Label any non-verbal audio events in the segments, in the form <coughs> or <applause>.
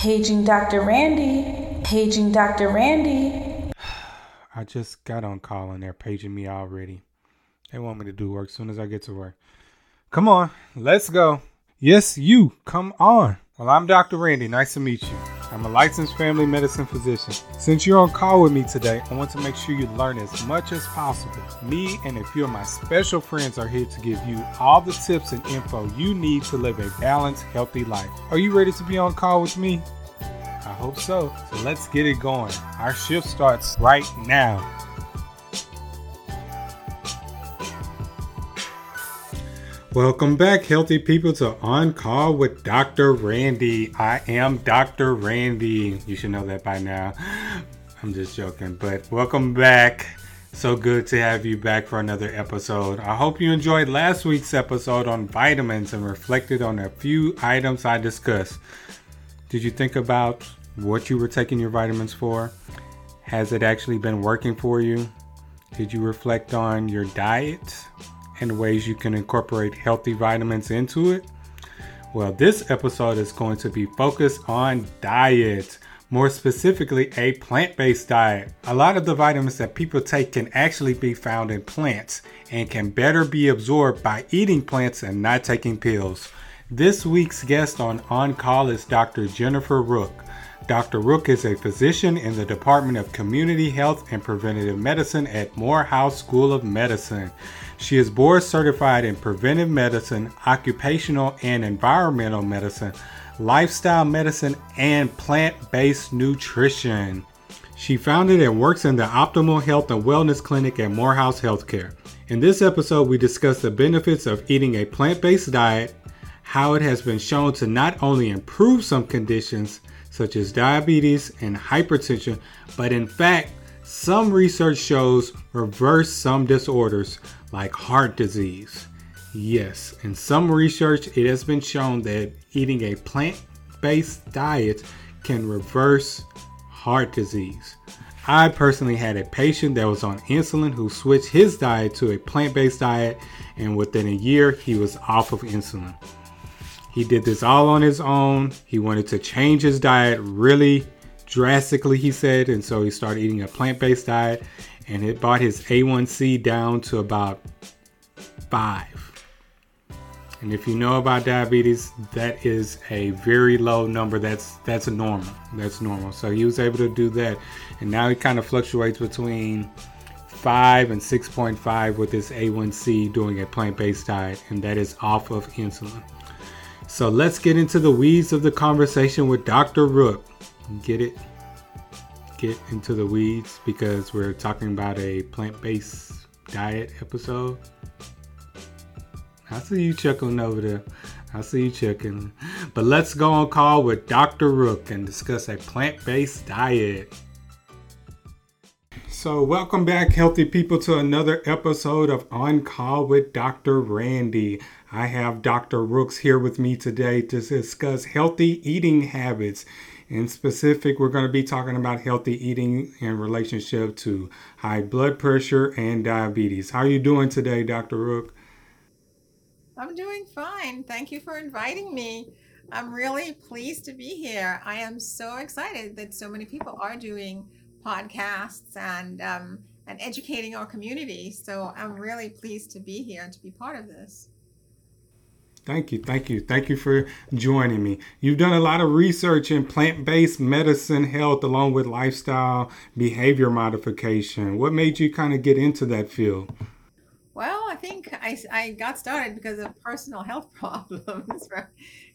Paging Dr. Randy. Paging Dr. Randy. <sighs> I just got on call and they're paging me already. They want me to do work as soon as I get to work. Come on, let's go. Yes, you, come on. Well, I'm Dr. Randy. Nice to meet you. I'm a licensed family medicine physician. Since you're on call with me today, I want to make sure you learn as much as possible. Me and a few of my special friends are here to give you all the tips and info you need to live a balanced, healthy life. Are you ready to be on call with me? I hope so. So let's get it going. Our shift starts right now. Welcome back, healthy people, to On Call with Dr. Randy. I am Dr. Randy. You should know that by now. <gasps> I'm just joking, but welcome back. So good to have you back for another episode. I hope you enjoyed last week's episode on vitamins and reflected on a few items I discussed. Did you think about what you were taking your vitamins for? Has it actually been working for you? Did you reflect on your diet? And ways you can incorporate healthy vitamins into it? Well, this episode is going to be focused on diet, more specifically, a plant based diet. A lot of the vitamins that people take can actually be found in plants and can better be absorbed by eating plants and not taking pills. This week's guest on On Call is Dr. Jennifer Rooke. Dr. Rooke is a physician in the Department of Community Health and Preventative Medicine at Morehouse School of Medicine. She is board certified in preventive medicine, occupational and environmental medicine, lifestyle medicine, and plant based nutrition. She founded and works in the Optimal Health and Wellness Clinic at Morehouse Healthcare. In this episode, we discuss the benefits of eating a plant based diet, how it has been shown to not only improve some conditions such as diabetes and hypertension, but in fact, some research shows reverse some disorders like heart disease. Yes, in some research, it has been shown that eating a plant based diet can reverse heart disease. I personally had a patient that was on insulin who switched his diet to a plant based diet, and within a year, he was off of insulin. He did this all on his own. He wanted to change his diet really drastically, he said, and so he started eating a plant based diet and it brought his A1C down to about five. And if you know about diabetes, that is a very low number. That's that's normal. That's normal. So he was able to do that, and now he kind of fluctuates between five and 6.5 with his A1C doing a plant-based diet, and that is off of insulin. So let's get into the weeds of the conversation with Dr. Rooke. Get it? Get into the weeds because we're talking about a plant based diet episode. I see you chuckling over there. I see you chuckling. But let's go on call with Dr. Rooke and discuss a plant based diet. So, welcome back, healthy people, to another episode of On Call with Dr. Randy. I have Dr. Rooks here with me today to discuss healthy eating habits. In specific, we're going to be talking about healthy eating in relationship to high blood pressure and diabetes. How are you doing today, Dr. Rooke? I'm doing fine. Thank you for inviting me. I'm really pleased to be here. I am so excited that so many people are doing podcasts and um, and educating our community. So I'm really pleased to be here and to be part of this. Thank you, thank you, thank you for joining me. You've done a lot of research in plant based medicine health along with lifestyle behavior modification. What made you kind of get into that field? Well, I think I, I got started because of personal health <laughs> problems.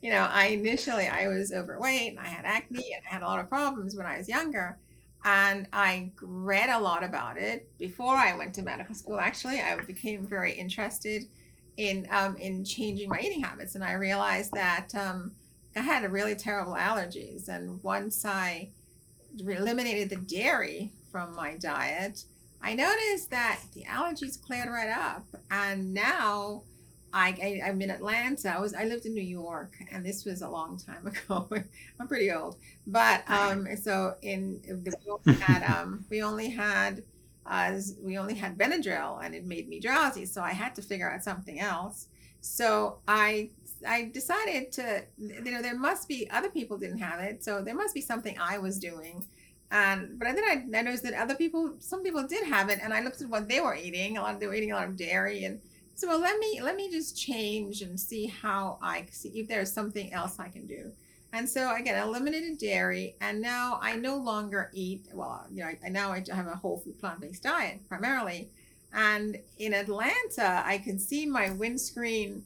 you know, I initially I was overweight and I had acne and I had a lot of problems when I was younger. And I read a lot about it before I went to medical school. Actually, I became very interested in um, in changing my eating habits, and I realized that um, I had a really terrible allergies. And once I eliminated the dairy from my diet, I noticed that the allergies cleared right up. And now I, I am in Atlanta. I was I lived in New York, and this was a long time <laughs> ago. I'm pretty old, but <laughs> um, so in we only <laughs> had um, we only had as we only had Benadryl and it made me drowsy. So I had to figure out something else. So I I decided to, you know, there must be other people didn't have it, so there must be something I was doing. And but then I, I noticed that other people, some people did have it, and I looked at what they were eating. A lot of they were eating a lot of dairy, and so well, let me let me just change and see how I see if there's something else I can do. And so again, eliminated dairy, and now I no longer eat. Well, you know, I, now I have a whole food plant based diet primarily. And in Atlanta, I can see my windscreen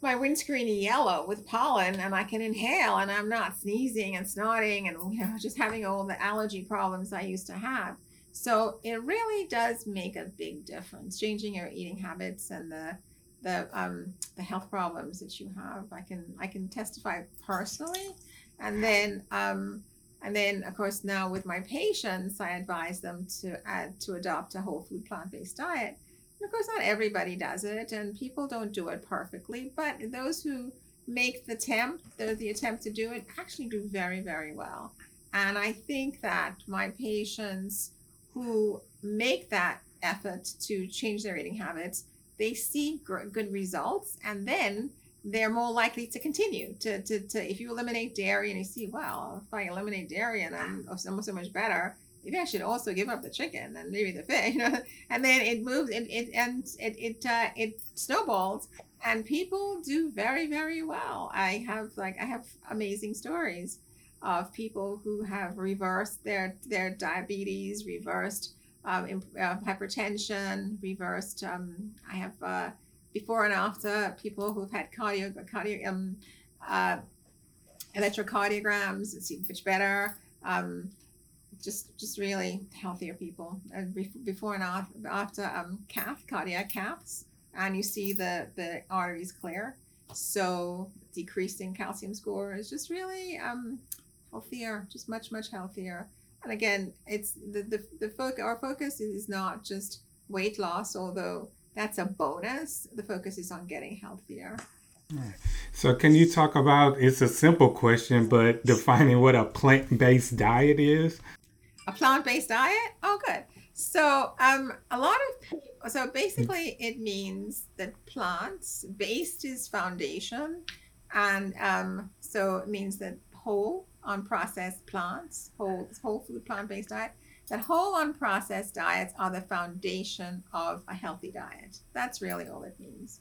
my windscreen yellow with pollen and I can inhale and I'm not sneezing and snorting and you know just having all the allergy problems I used to have. So it really does make a big difference changing your eating habits and the the um, the health problems that you have. I can I can testify personally, and then um, and then of course now with my patients, I advise them to add to adopt a whole food plant based diet of course, not everybody does it, and people don't do it perfectly. But those who make the attempt, the, the attempt to do it, actually do very, very well. And I think that my patients who make that effort to change their eating habits, they see gr- good results, and then they're more likely to continue to, to, to if you eliminate dairy and you see, well, if I eliminate dairy and I'm, I'm so much better, maybe I should also give up the chicken and maybe the fish, <laughs> you know. And then it moves, it it and it it uh, it snowballs, and people do very very well. I have like I have amazing stories of people who have reversed their their diabetes, reversed um, uh, hypertension, reversed. Um, I have uh, before and after people who've had cardio cardio um, uh, electrocardiograms, see much better. Um, just just really healthier people. And before and after um, cath cardiac caths, and you see the the arteries clear. So decreasing calcium score is just really um, healthier, just much much healthier. And again, it's the the, the focus. Our focus is not just weight loss, although that's a bonus. The focus is on getting healthier. So, can you talk about? It's a simple question, but defining what a plant-based diet is. A plant-based diet? Oh, good. So, um, a lot of people, so basically it means that plants based is foundation, and um, so it means that whole unprocessed plants, whole whole food plant-based diet, that whole unprocessed diets are the foundation of a healthy diet. That's really all it means.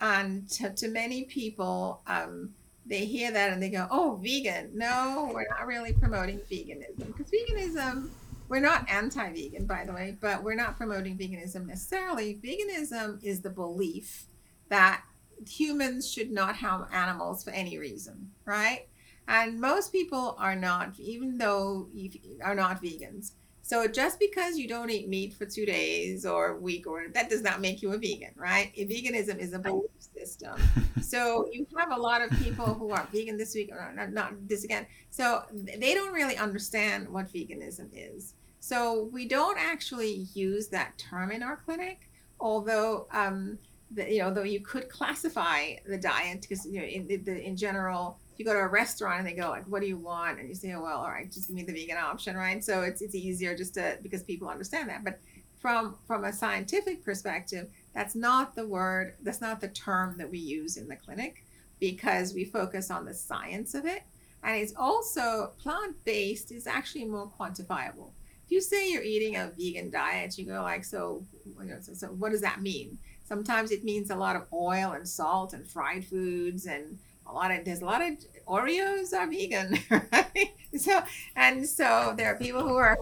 And to, to many people, um, they hear that and they go, "Oh, vegan." No, we're not really promoting veganism because veganism. We're not anti-vegan, by the way, but we're not promoting veganism necessarily. Veganism is the belief that humans should not harm animals for any reason, right? And most people are not, even though you are not vegans. So just because you don't eat meat for two days or a week or that does not make you a vegan, right? Veganism is a belief system. <laughs> so you have a lot of people who are vegan this week or not, not this again. So they don't really understand what veganism is. So we don't actually use that term in our clinic, although um, the, you know, though you could classify the diet because you know in the, in general you go to a restaurant and they go like, "What do you want?" and you say, oh, "Well, all right, just give me the vegan option," right? So it's it's easier just to because people understand that. But from from a scientific perspective, that's not the word, that's not the term that we use in the clinic because we focus on the science of it, and it's also plant based is actually more quantifiable. If you say you're eating a vegan diet, you go like, so, you know, so, so what does that mean? Sometimes it means a lot of oil and salt and fried foods and a lot of there's a lot of Oreos are vegan, <laughs> right? So and so there are people who are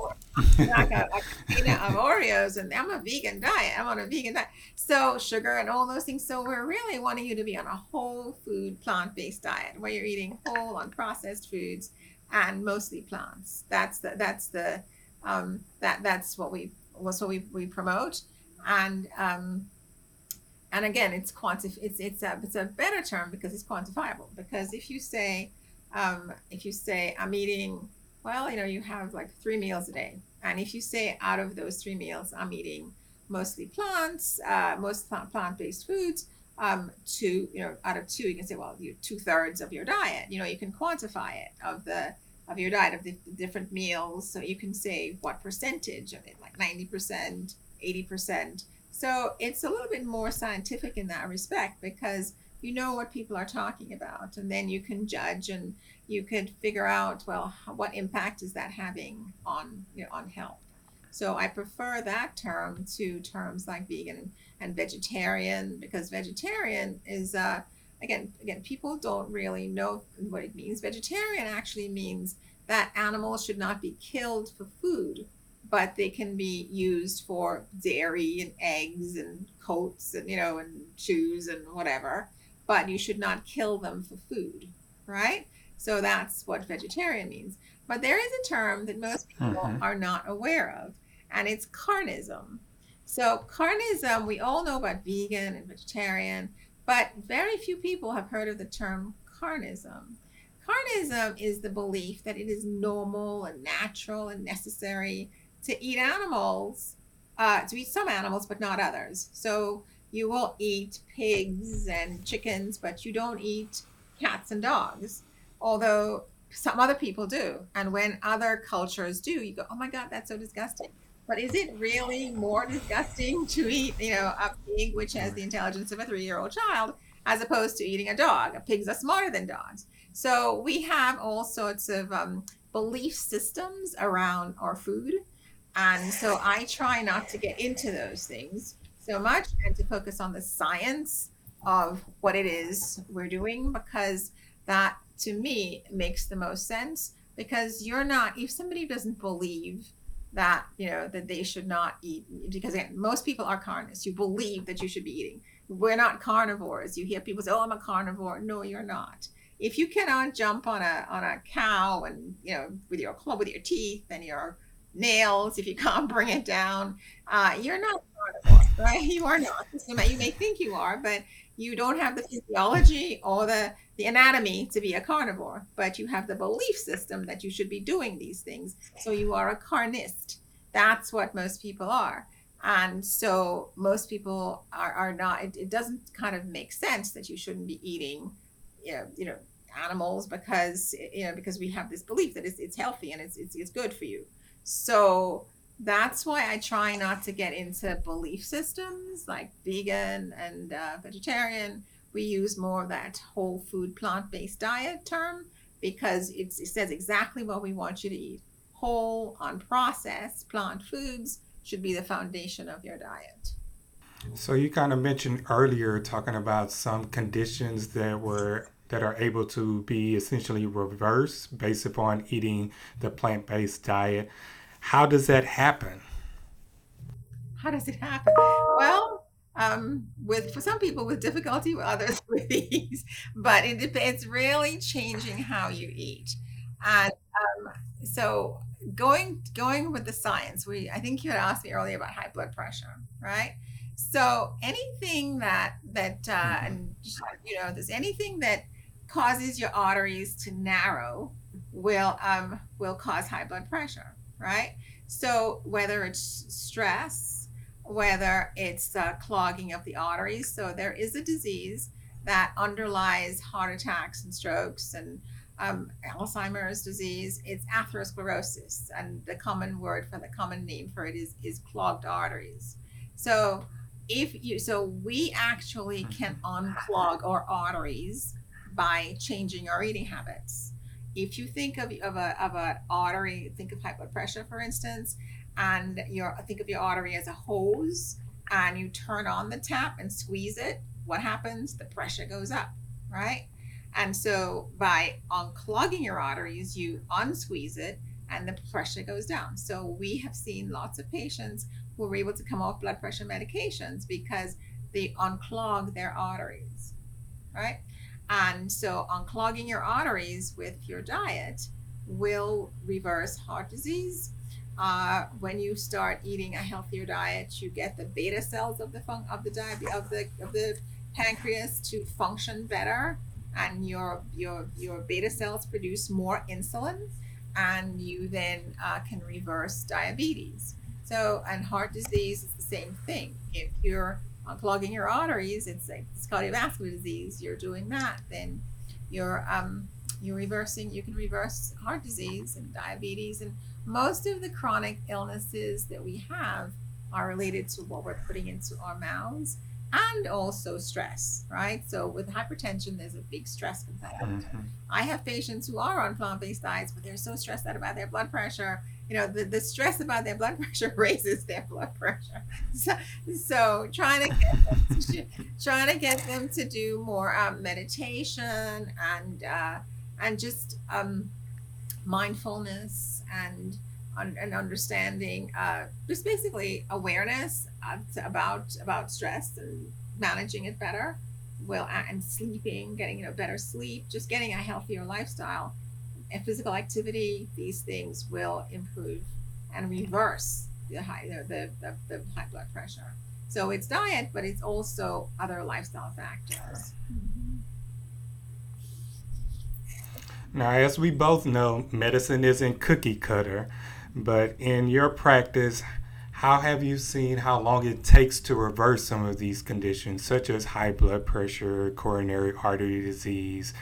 like a, a of Oreos, and I'm a vegan diet. I'm on a vegan diet. So sugar and all those things. So we're really wanting you to be on a whole food plant based diet where you're eating whole unprocessed foods and mostly plants. That's the that's the um, that that's what we was what we, we promote and um, and again it's quantif it's it's a it's a better term because it's quantifiable. Because if you say um, if you say i'm eating well you know you have like three meals a day. And if you say out of those three meals i'm eating mostly plants uh, most plant-based foods um, two you know out of two you can say well you two-thirds of your diet you know you can quantify it of the of your diet of the different meals. So you can say what percentage of it like 90% 80% so it's a little bit more scientific in that respect because you know what people are talking about, and then you can judge and you could figure out well what impact is that having on you know on health. So I prefer that term to terms like vegan and vegetarian because vegetarian is uh, again again people don't really know what it means. Vegetarian actually means that animals should not be killed for food, but they can be used for dairy and eggs and coats and you know and shoes and whatever. But you should not kill them for food, right? So that's what vegetarian means. But there is a term that most people mm-hmm. are not aware of, and it's carnism. So, carnism, we all know about vegan and vegetarian, but very few people have heard of the term carnism. Carnism is the belief that it is normal and natural and necessary to eat animals, uh, to eat some animals, but not others. So, you will eat pigs and chickens, but you don't eat cats and dogs. Although some other people do. And when other cultures do, you go, oh my God, that's so disgusting. But is it really more disgusting to eat, you know, a pig which has the intelligence of a three-year-old child, as opposed to eating a dog? Pigs are smarter than dogs. So we have all sorts of um, belief systems around our food, and so I try not to get into those things so much and to focus on the science of what it is we're doing because that to me makes the most sense because you're not if somebody doesn't believe that you know that they should not eat because again, most people are carnivores. You believe that you should be eating. We're not carnivores. You hear people say oh i'm a carnivore. No you're not. If you cannot jump on a on a cow and you know with your club with your teeth and your nails if you can't bring it down uh, you're not carnivore right <laughs> you are not you may think you are but you don't have the physiology or the the anatomy to be a carnivore, but you have the belief system that you should be doing these things. So you are a carnist. That's what most people are. And so most people are, are not, it, it doesn't kind of make sense that you shouldn't be eating, you know, you know, animals because, you know, because we have this belief that it's, it's healthy and it's, it's, it's good for you. So that's why I try not to get into belief systems like vegan and uh, vegetarian we use more of that whole food plant based diet term because it says exactly what we want you to eat. Whole, unprocessed plant foods should be the foundation of your diet. So you kind of mentioned earlier talking about some conditions that were that are able to be essentially reversed based upon eating the plant-based diet. How does that happen? How does it happen? Well, um, with for some people with difficulty, with others <laughs> with ease. But it it's really changing how you eat, and um, so going going with the science. We I think you had asked me earlier about high blood pressure, right? So anything that that uh, mm-hmm. and you know, there's anything that causes your arteries to narrow will um, will cause high blood pressure, right? So whether it's stress whether it's uh, clogging of the arteries. So there is a disease that underlies heart attacks and strokes and um, Alzheimer's disease. It's atherosclerosis, and the common word for the common name for it is is clogged arteries. So if you so we actually can unclog our arteries by changing your eating habits. If you think of, of a of an artery, think of high blood pressure, for instance and your think of your artery as a hose and you turn on the tap and squeeze it what happens? The pressure goes up right? And so by unclogging your arteries you unsqueeze it and the pressure goes down. So we have seen lots of patients who were able to come off blood pressure medications because they unclog their arteries right and so unclogging your arteries with your diet will reverse heart disease uh, when you start eating a healthier diet, you get the beta cells of the fun- of the diabetes of the of the pancreas to function better, and your your your beta cells produce more insulin, and you then uh, can reverse diabetes. So, and heart disease is the same thing. If you're unclogging your arteries, it's like it's cardiovascular disease. You're doing that, then you're um, you're reversing. You can reverse heart disease and diabetes and most of the chronic illnesses that we have are related to what we're putting into our mouths. and also stress, right? So with hypertension, there's a big stress component. Mm-hmm. I have patients who are on plant-based diets, but they're so stressed out about their blood pressure. You know, the, the stress about their blood <laughs> pressure raises their blood pressure. So, so trying to get them to, trying to get them to do more um, meditation and uh, and just um, mindfulness and and understanding uh, just basically awareness about about stress and managing it better well and sleeping getting you know better sleep just getting a healthier lifestyle and physical activity these things will improve and reverse the high the, the, the high blood pressure. So it's diet but it's also other lifestyle factors. Now as we both know medicine isn't cookie cutter but in your practice, how have you seen how long it takes to reverse some of these conditions, such as high blood pressure, coronary artery disease,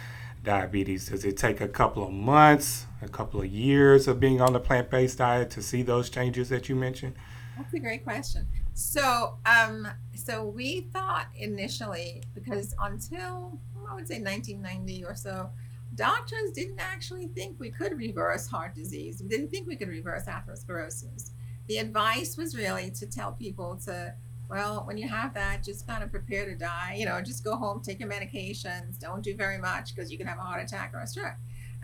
diabetes? Does it take a couple of months, a couple of years of being on the plant based diet to see those changes that you mentioned? That's a great question. So, um, so we thought initially because until I would say 1990 or so, doctors didn't actually think we could reverse heart disease. We didn't think we could reverse atherosclerosis. The advice was really to tell people to, well, when you have that, just kind of prepare to die. You know, just go home, take your medications, don't do very much because you can have a heart attack or a stroke.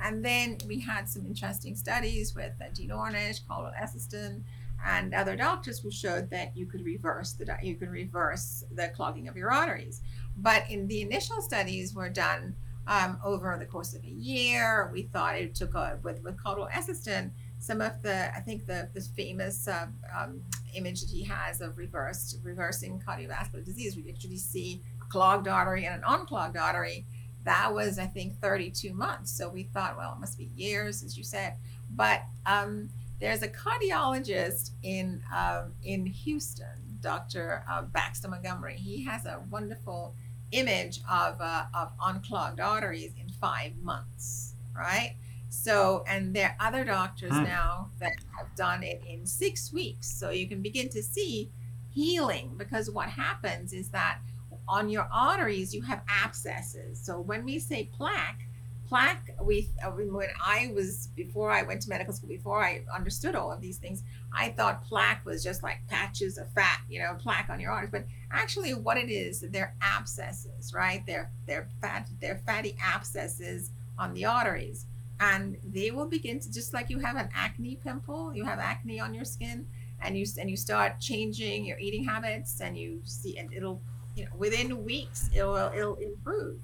And then we had some interesting studies with Dean Ornish, Caldwell Esselstyn, and other doctors who showed that you could reverse the you can reverse the clogging of your arteries. But in the initial studies were done um, over the course of a year. We thought it took a, with with Caldwell Esselstyn some of the I think the the famous uh, um, image that he has of reversed reversing cardiovascular disease. We actually see a clogged artery and an unclogged artery. That was I think 32 months. So we thought, well, it must be years, as you said. But um, there's a cardiologist in uh, in Houston, Dr. Uh, Baxter Montgomery. He has a wonderful image of, uh, of unclogged arteries in five months, right? So, and there are other doctors hmm. now that have done it in six weeks. So you can begin to see healing because what happens is that on your arteries, you have abscesses. So when we say plaque, plaque we uh, when i was before i went to medical school before i understood all of these things i thought plaque was just like patches of fat you know plaque on your arteries but actually what it is they're abscesses right they're they're fat they're fatty abscesses on the arteries and they will begin to just like you have an acne pimple you have acne on your skin and you and you start changing your eating habits and you see and it'll you know within weeks it'll it'll improve.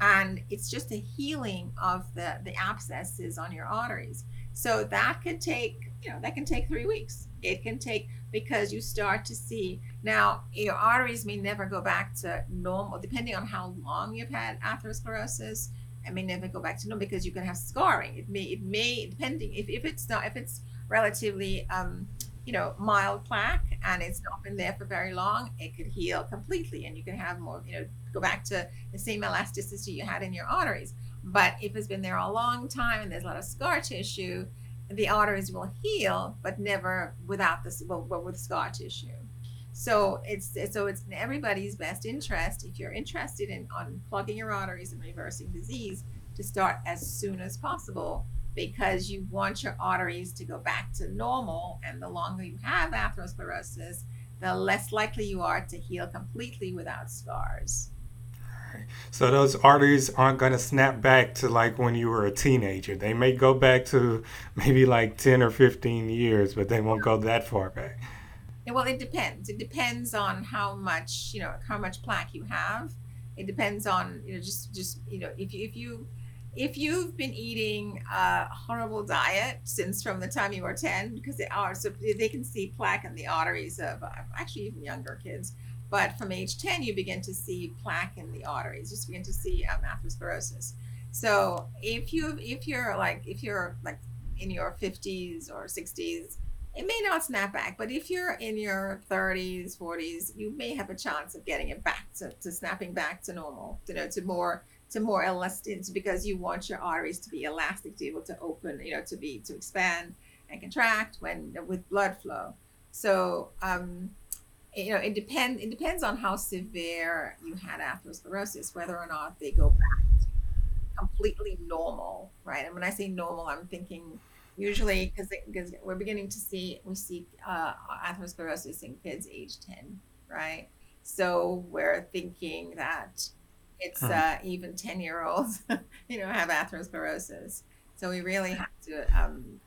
And it's just a healing of the the abscesses on your arteries. So that could take you know that can take three weeks. It can take because you start to see now your arteries may never go back to normal depending on how long you've had atherosclerosis it may never go back to normal because you can have scarring it may it may depending if, if it's not if it's relatively um you know, mild plaque and it's not been there for very long, it could heal completely and you can have more, you know, go back to the same elasticity you had in your arteries. But if it's been there a long time and there's a lot of scar tissue, the arteries will heal, but never without this, but with scar tissue. So it's so it's in everybody's best interest if you're interested in unplugging your arteries and reversing disease to start as soon as possible because you want your arteries to go back to normal. And the longer you have atherosclerosis, the less likely you are to heal completely without scars. So those arteries aren't going to snap back to like when you were a teenager. They may go back to maybe like 10 or 15 years, but they won't go that far back. Well, it depends. It depends on how much, you know, how much plaque you have. It depends on, you know, just just, you know, if you if you if you've been eating a horrible diet since from the time you were 10 because they are so they can see plaque in the arteries of uh, actually even younger kids but from age 10 you begin to see plaque in the arteries you begin to see um, atherosclerosis so if you if you're like if you're like in your 50s or 60s it may not snap back but if you're in your 30s 40s you may have a chance of getting it back to, to snapping back to normal you know to more to more elastic because you want your arteries to be elastic to be able to open, you know, to be to expand and contract when with blood flow. So um, you know, it depends. It depends on how severe you had atherosclerosis, whether or not they go back completely normal, right? And when I say normal, I'm thinking usually because we're beginning to see we see uh, atherosclerosis in kids age ten, right? So we're thinking that it's Hmm. uh, even ten year olds, <laughs> you know, have atherosclerosis. So we really have to, um,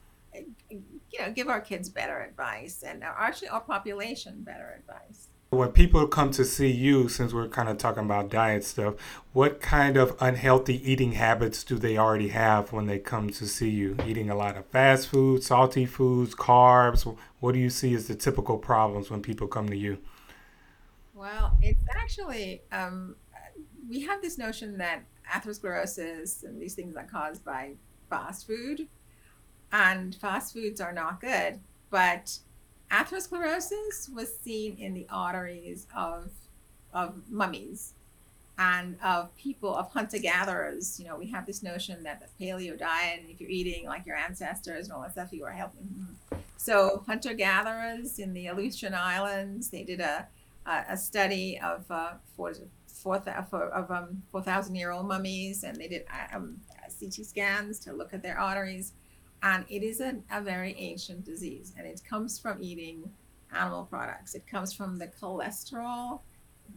you know, give our kids better advice and actually our population better advice. When people come to see you, since we're kind of talking about diet stuff, what kind of unhealthy eating habits do they already have when they come to see you? Eating a lot of fast food, salty foods, carbs. What do you see as the typical problems when people come to you? Well, it's actually um, we have this notion that atherosclerosis and these things are caused by fast food, and fast foods are not good. But atherosclerosis was seen in the arteries of of mummies and of people of hunter gatherers. You know, we have this notion that the paleo diet, and if you're eating like your ancestors and all that stuff, you are. Mhm. So hunter gatherers in the Aleutian Islands, they did a a, a study of uh, four four of um, four thousand year old mummies, and they did um, CT scans to look at their arteries, and it is a, a very ancient disease, and it comes from eating animal products. It comes from the cholesterol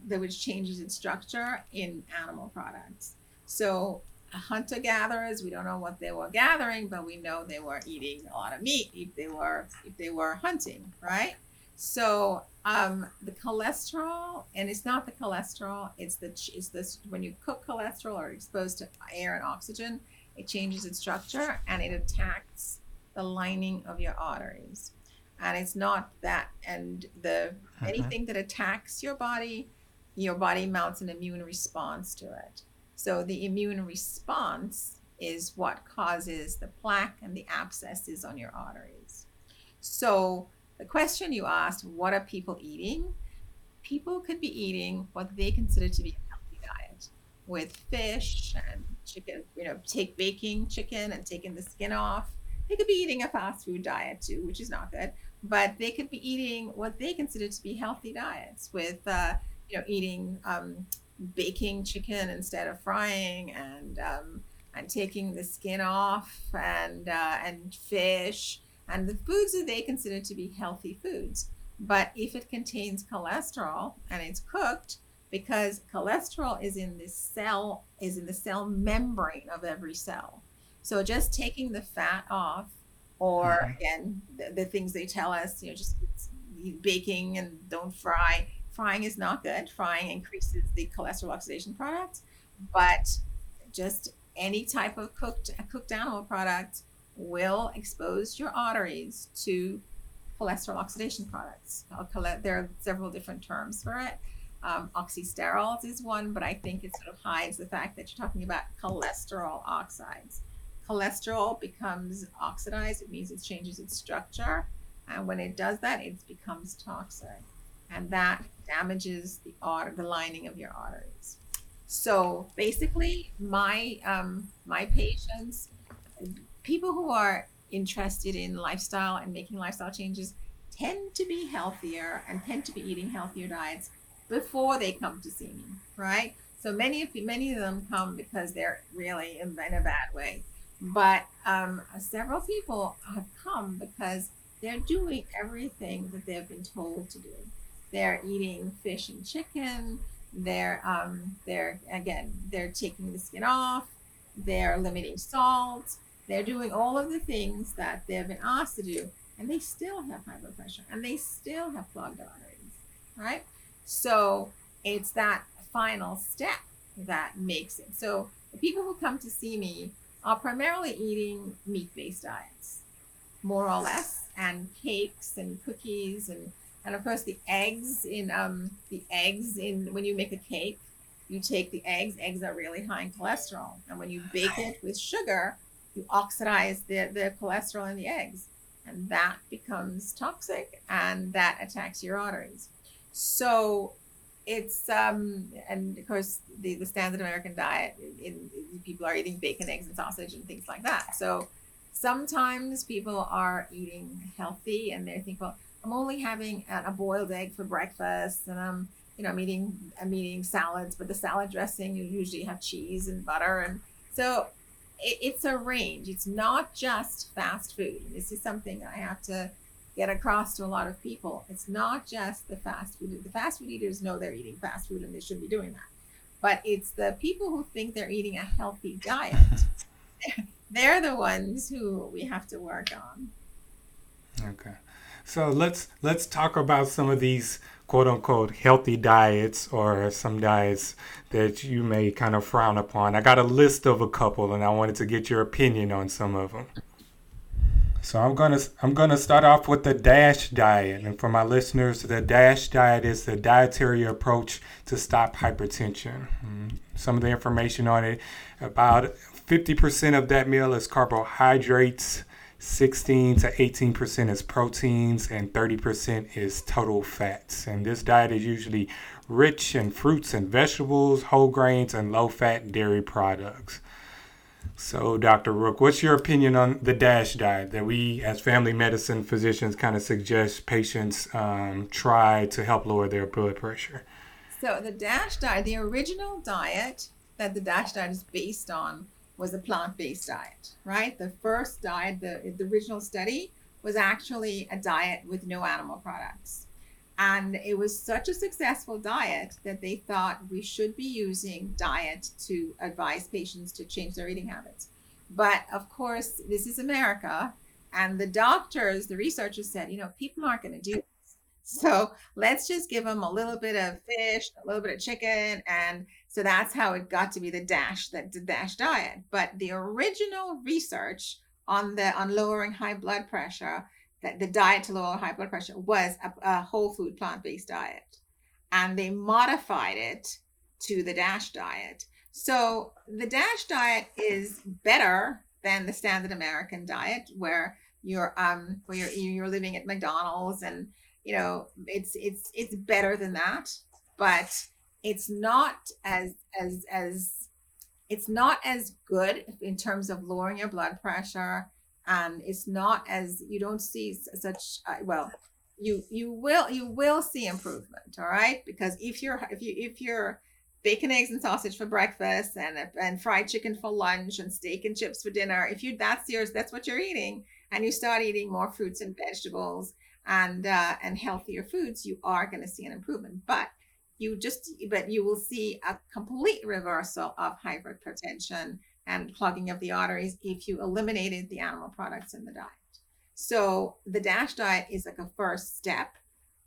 that which changes its structure in animal products. So hunter gatherers, we don't know what they were gathering, but we know they were eating a lot of meat if they were if they were hunting, right? So um, the cholesterol, and it's not the cholesterol, it's the it's this when you cook cholesterol or exposed to air and oxygen, it changes its structure and it attacks the lining of your arteries. And it's not that, and the Mhm. anything that attacks your body, your body mounts an immune response to it. So the immune response is what causes the plaque and the abscesses on your arteries. So the question you asked, what are people eating? People could be eating what they consider to be a healthy diet with fish and chicken, you know, take baking chicken and taking the skin off. They could be eating a fast food diet too, which is not good, but they could be eating what they consider to be healthy diets with, uh, you know, eating um, baking chicken instead of frying and um, and taking the skin off and uh, and fish and the foods that they consider to be healthy foods. But if it contains cholesterol and it's cooked, because cholesterol is in the cell is in the cell membrane of every cell. So just taking the fat off, or Mhm. again the, the things they tell us, you know, just baking and don't fry. Frying is not good. Frying increases the cholesterol oxidation product, but just any type of cooked cooked animal product will expose your arteries to cholesterol oxidation products. There are several different terms for it. Um, oxysterols is one, but I think it sort of hides the fact that you're talking about cholesterol oxides. Cholesterol becomes oxidized, it means it changes its structure. And when it does that, it becomes toxic. And that damages the, arter- the lining of your arteries. So basically, my um, my patients, people who are interested in lifestyle and making lifestyle changes, tend to be healthier and tend to be eating healthier diets before they come to see me, right? So many of many of them come because they're really in, in a bad way, but um, several people have come because they're doing everything that they've been told to do. They're eating fish and chicken. They're um, they're again they're taking the skin off. They're limiting salt. They're doing all of the things that they've been asked to do, and they still have high blood pressure and they still have clogged arteries, right? So it's that final step that makes it. So the people who come to see me are primarily eating meat-based diets, more or less, and cakes and cookies and and of course the eggs in um the eggs in when you make a cake, you take the eggs. Eggs are really high in cholesterol, and when you bake it with sugar, you oxidize the the cholesterol in the eggs, and that becomes toxic, and that attacks your arteries. So it's um and of course the the standard American diet in, in people are eating bacon, eggs, and sausage and things like that. So sometimes people are eating healthy and they think, well, I'm only having a, a boiled egg for breakfast, and I'm you know I'm eating I'm eating salads, but the salad dressing you usually have cheese and butter, and so it, it's a range. It's not just fast food. This is something I have to get across to a lot of people. It's not just the fast food. The fast food eaters know they're eating fast food and they shouldn't be doing that. But it's the people who think they're eating a healthy diet. <laughs> they're the ones who we have to work on. Okay. So let's let's talk about some of these quote unquote healthy diets or some diets that you may kind of frown upon. I got a list of a couple and I wanted to get your opinion on some of them. So I'm gonna I'm gonna start off with the DASH diet, and for my listeners, the DASH diet is the dietary approach to stop hypertension. Mm, some of the information on it: about 50% of that meal is carbohydrates, 16 to 18% is proteins, and 30% is total fats. And this diet is usually rich in fruits and vegetables, whole grains, and low-fat dairy products. So, Dr. Rooke, what's your opinion on the DASH diet that we, as family medicine physicians, kind of suggest patients um, try to help lower their blood pressure? So, the DASH diet, the original diet that the DASH diet is based on was a plant based diet, right? The first diet, the, the original study, was actually a diet with no animal products. And it was such a successful diet that they thought we should be using diet to advise patients to change their eating habits. But of course, this is America. And the doctors, the researchers said, you know, people aren't going to do this. So let's just give them a little bit of fish, a little bit of chicken. And so that's how it got to be the DASH, that the DASH diet. But the original research on the on lowering high blood pressure that the diet to lower high blood pressure was a, a whole food plant based diet. And they modified it to the DASH diet. So the DASH diet is better than the standard American diet where you're um where you're you're living at McDonald's and you know it's it's it's better than that but it's not as as as it's not as good in terms of lowering your blood pressure and it's not as you don't see such uh, well you you will you will see improvement all right? Because if you're if you if you're bacon eggs and sausage for breakfast and and fried chicken for lunch and steak and chips for dinner if you that's yours that's what you're eating. And you start eating more fruits and vegetables and uh, and healthier foods you are going to see an improvement. But you just but you will see a complete reversal of hypertension and clogging of the arteries if you eliminated the animal products in the diet. So the DASH diet is like a first step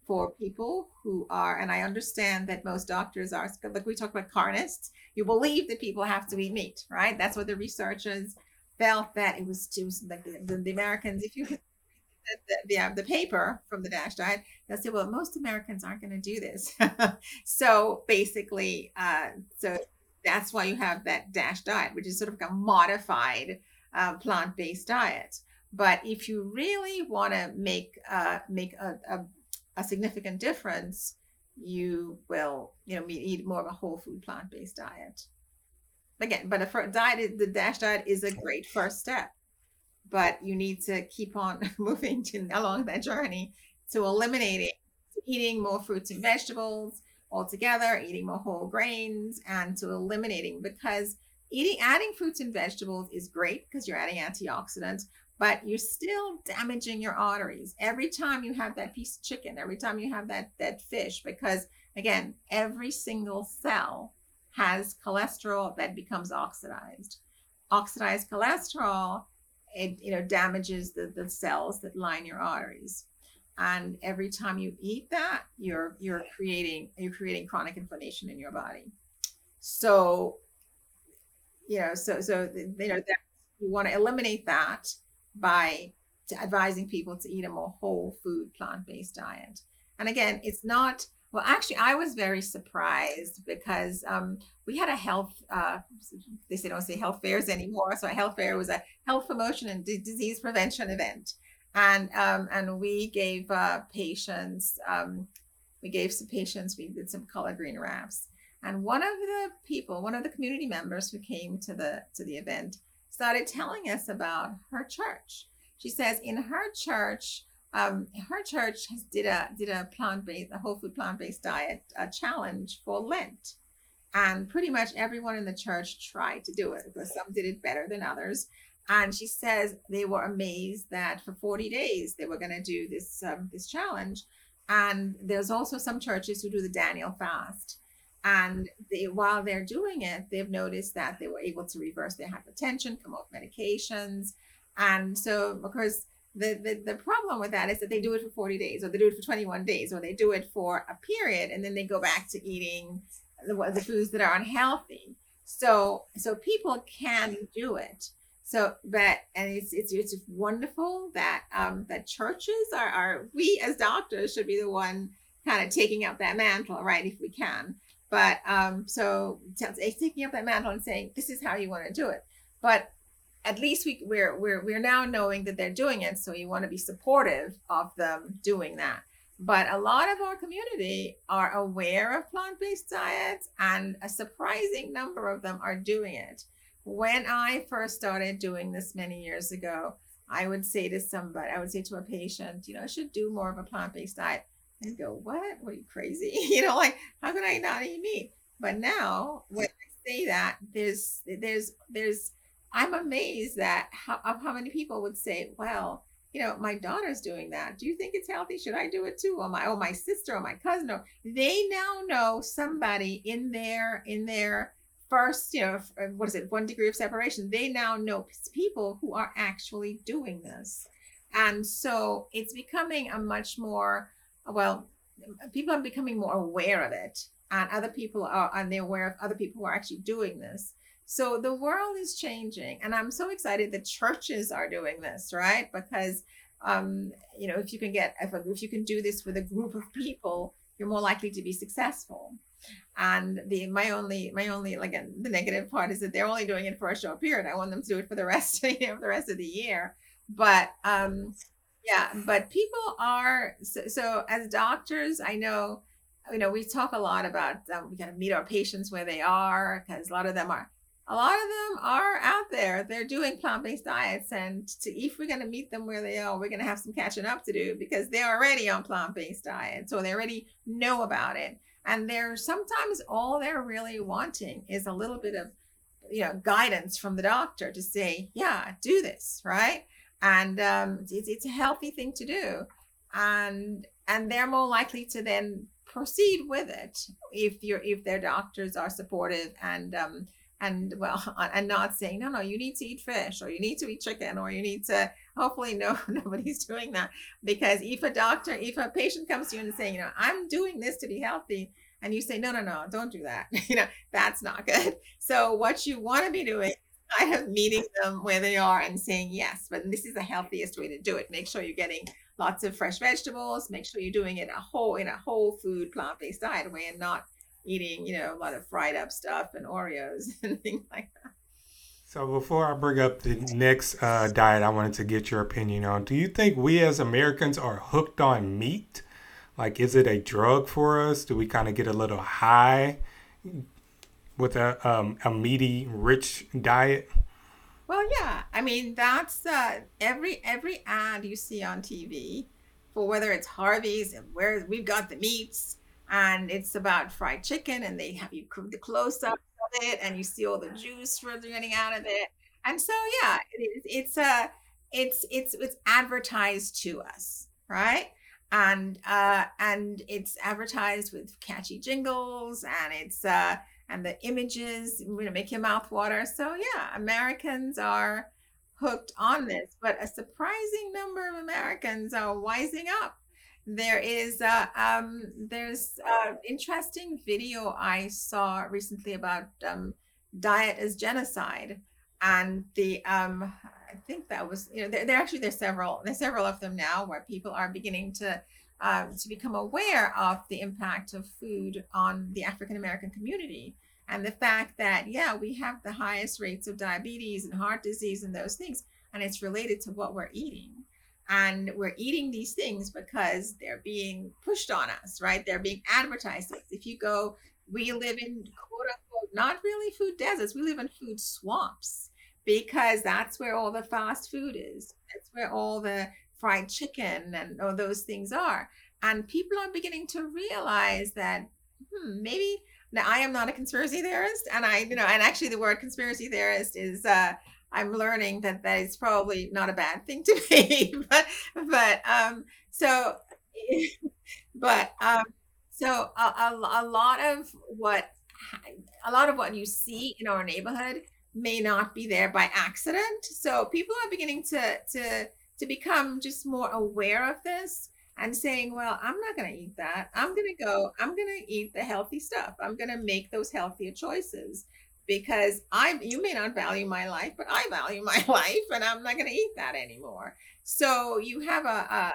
for people who are, and I understand that most doctors are, like we talk about carnists, you believe that people have to eat meat, right? That's what the researchers felt that it was, was like the, the Americans, if you the, the, the, the paper from the DASH diet, they'll say, well, most Americans aren't going to do this. <laughs> so basically, uh, so that's why you have that DASH diet, which is sort of a modified uh, plant-based diet. But if you really want to make uh, make a, a, a, significant difference, you will you know eat more of a whole food plant-based diet. Again, but a diet, the DASH diet is a great first step. But you need to keep on <laughs> moving to, along that journey to eliminating eating more fruits and vegetables, altogether, eating more whole grains, and to eliminating because eating adding fruits and vegetables is great because you're adding antioxidants, but you're still damaging your arteries every time you have that piece of chicken, every time you have that that fish, because again, every single cell has cholesterol that becomes oxidized. Oxidized cholesterol, it you know damages the, the cells that line your arteries and every time you eat that you're you're creating you're creating chronic inflammation in your body. So you know so so you know that you want to eliminate that by advising people to eat a more whole food plant-based diet. And again it's not well actually i was very surprised because um, we had a health uh, they say don't say health fairs anymore. So a health fair was a health promotion and d- disease prevention event and um, and we gave uh, patients um, we gave some patients we did some collard green wraps. And one of the people one of the community members who came to the to the event started telling us about her church. She says in her church um, her church has did a did a plant based a whole food plant based diet challenge for Lent, and pretty much everyone in the church tried to do it because some did it better than others. And she says they were amazed that for 40 days they were going to do this um, this challenge. And there's also some churches who do the Daniel fast. And they, while they're doing it, they've noticed that they were able to reverse their hypertension, come off medications. And so, because the, the, the problem with that is that they do it for 40 days, or they do it for 21 days, or they do it for a period, and then they go back to eating the, the foods that are unhealthy. So, so people can do it. So, but and it's it's it's wonderful that um, that churches are are we as doctors should be the one kind of taking up that mantle, right? If we can. But um, so taking up that mantle and saying this is how you want to do it. But at least we we're we're we're now knowing that they're doing it, so you want to be supportive of them doing that. But a lot of our community are aware of plant-based diets, and a surprising number of them are doing it when I first started doing this many years ago, I would say to somebody, I would say to a patient, you know, I should do more of a plant based diet. And go, what? What are you crazy? <laughs> you know, like, how can I not eat meat? But now, when I say that, there's, there's, there's, I'm amazed that how, of how many people would say, well, you know, my daughter's doing that. Do you think it's healthy? Should I do it too? Or my, oh, my sister or my cousin, or they now know somebody in their, in their, first, you know, what is it, one degree of separation, they now know people who are actually doing this. And so it's becoming a much more, well, people are becoming more aware of it. And other people are, and they're aware of other people who are actually doing this. So the world is changing. And I'm so excited that churches are doing this, right? Because, um, you know, if you can get, if, if you can do this with a group of people, you're more likely to be successful and the my only my only like the negative part is that they're only doing it for a short period. I want them to do it for the <laughs> rest you know, the rest of the year. But um yeah but people are so, so as doctors i know you know we talk a lot about um, we got to meet our patients where they are because a lot of them are a lot of them are out there. They're doing plant-based diets and to, if we're going to meet them where they are we're going to have some catching up to do because they're already on plant-based diets so they already know about it and they're sometimes all they're really wanting is a little bit of you know guidance from the doctor to say yeah do this right? And um, it's, it's a healthy thing to do. And and they're more likely to then proceed with it if you're if their doctors are supportive and um and well <laughs> and not saying no no you need to eat fish or you need to eat chicken or you need to hopefully no <laughs> nobody's doing that. Because if a doctor if a patient comes to you and saying you know i'm doing this to be healthy and you say no no no don't do that <laughs> you know that's not good. So what you want to be doing kind of meeting them where they are and saying yes but this is the healthiest way to do it. Make sure you're getting lots of fresh vegetables. Make sure you're doing it a whole in a whole food plant-based diet where you're not eating you know a lot of fried up stuff and oreos <laughs> and things like that so before I bring up the next uh, diet, I wanted to get your opinion on. Do you think we as Americans are hooked on meat? Like, is it a drug for us? Do we kind of get a little high with a um, a meaty, rich diet? Well, yeah. I mean, that's uh, every every ad you see on TV for whether it's Arby's and where we've got the meats and it's about fried chicken and they have you cook the close up it and you see all the juice running out of it. And so yeah, it, it's a uh, it's it's it's advertised to us, right? And uh and it's advertised with catchy jingles and it's uh and the images you know make your mouth water. So yeah, Americans are hooked on this, but a surprising number of Americans are wising up there is a um, there's an interesting video I saw recently about um, diet as genocide, and the um, I think that was you know there, there actually there's several there's several of them now where people are beginning to um, to become aware of the impact of food on the African American community and the fact that yeah we have the highest rates of diabetes and heart disease and those things and it's related to what we're eating and we're eating these things because they're being pushed on us right? They're being advertised if you go we live in quote unquote not really food deserts we live in food swamps because that's where all the fast food is. That's where all the fried chicken and all those things are. And people are beginning to realize that hmm, maybe now I am not a conspiracy theorist, and I, you know, and actually the word conspiracy theorist is uh, I'm learning that that is probably not a bad thing to <laughs> be, but but um, so <laughs> but um, so a, a, a lot of what a lot of what you see in our neighborhood may not be there by accident. So people are beginning to to to become just more aware of this and saying, well, I'm not going to eat that. I'm going to go, I'm going to eat the healthy stuff. I'm going to make those healthier choices because I, you may not value my life, but I value my <laughs> life and I'm not going to eat that anymore. So you have a, a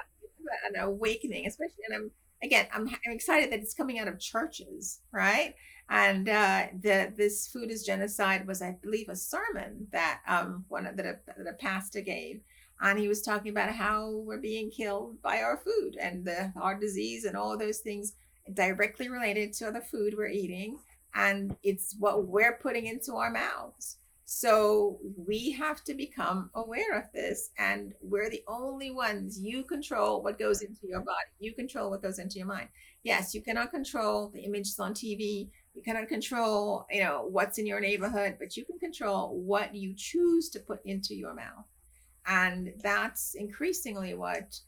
an awakening, especially, and I'm, again, I'm, I'm excited that it's coming out of churches, right? And uh, the this food is genocide was, I believe, a sermon that um one that a, that a pastor gave, and he was talking about how we're being killed by our food and the heart disease and all those things directly related to the food we're eating and it's what we're putting into our mouths. So we have to become aware of this and we're the only ones. You control what goes into your body. You control what goes into your mind. Yes you cannot control the images on tv you cannot control you know what's in your neighborhood but you can control what you choose to put into your mouth. And that's increasingly what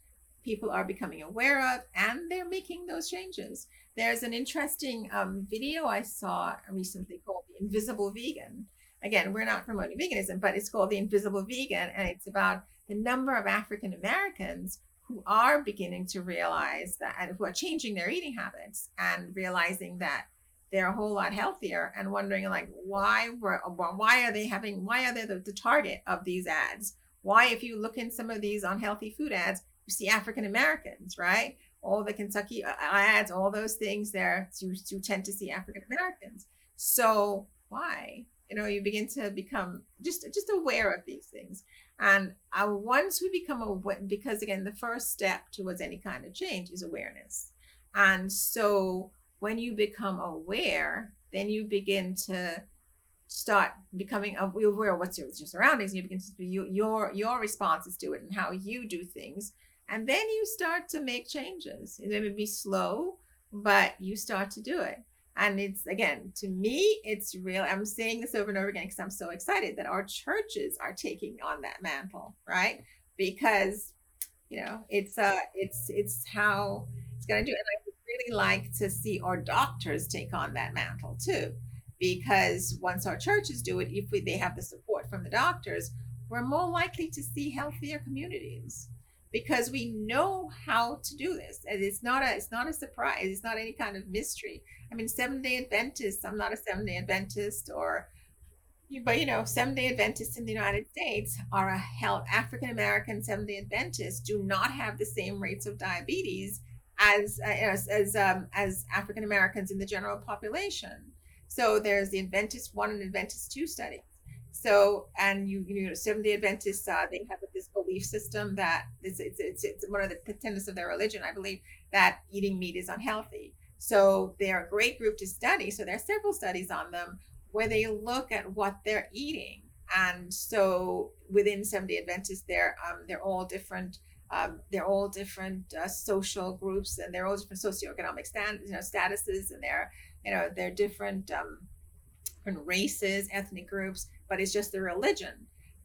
people are becoming aware of, and they're making those changes. There's an interesting um, video I saw recently called The Invisible Vegan. Again, we're not promoting veganism, but it's called The Invisible Vegan, and it's about the number of African Americans who are beginning to realize that and who are changing their eating habits and realizing that they're a whole lot healthier and wondering like why were why are they having why are they the, the target of these ads why, if you look in some of these unhealthy food ads, you see African Americans, right? All the Kentucky uh, ads, all those things there, you, you tend to see African Americans. So why? You know, you begin to become just just aware of these things. And uh, once we become aware, because again, the first step towards any kind of change is awareness. And so when you become aware, then you begin to start becoming aware of what's your, your surroundings you begin to be your your responses to it and how you do things and then you start to make changes. It may be slow but you start to do it. And it's again to me it's real i'm saying this over and over again because i'm so excited that our churches are taking on that mantle right? Because you know it's uh it's it's how it's to do it. And i would really like to see our doctors take on that mantle too because once our churches do it, if we, they have the support from the doctors, we're more likely to see healthier communities because we know how to do this. And it's not a it's not a surprise. It's not any kind of mystery. I mean Seventh Day Adventist i'm not a Seventh Day Adventist or but you know Seventh Day Adventists in the united states are a health african american Seventh Day Adventists do not have the same rates of diabetes as as as, um, as african americans in the general population. So there's the Adventist one and Adventist two studies. So and you you know Seventh Day Adventists uh, they have this belief system that it's, it's it's it's one of the tenets of their religion I believe that eating meat is unhealthy. So they're a great group to study. So there are several studies on them where they look at what they're eating. And so within Seventh Day Adventists, they're um, they're all different. Um, they're all different uh, social groups and they're all different socioeconomic stand, you know, statuses and they're you know they're different um, different races ethnic groups but it's just the religion.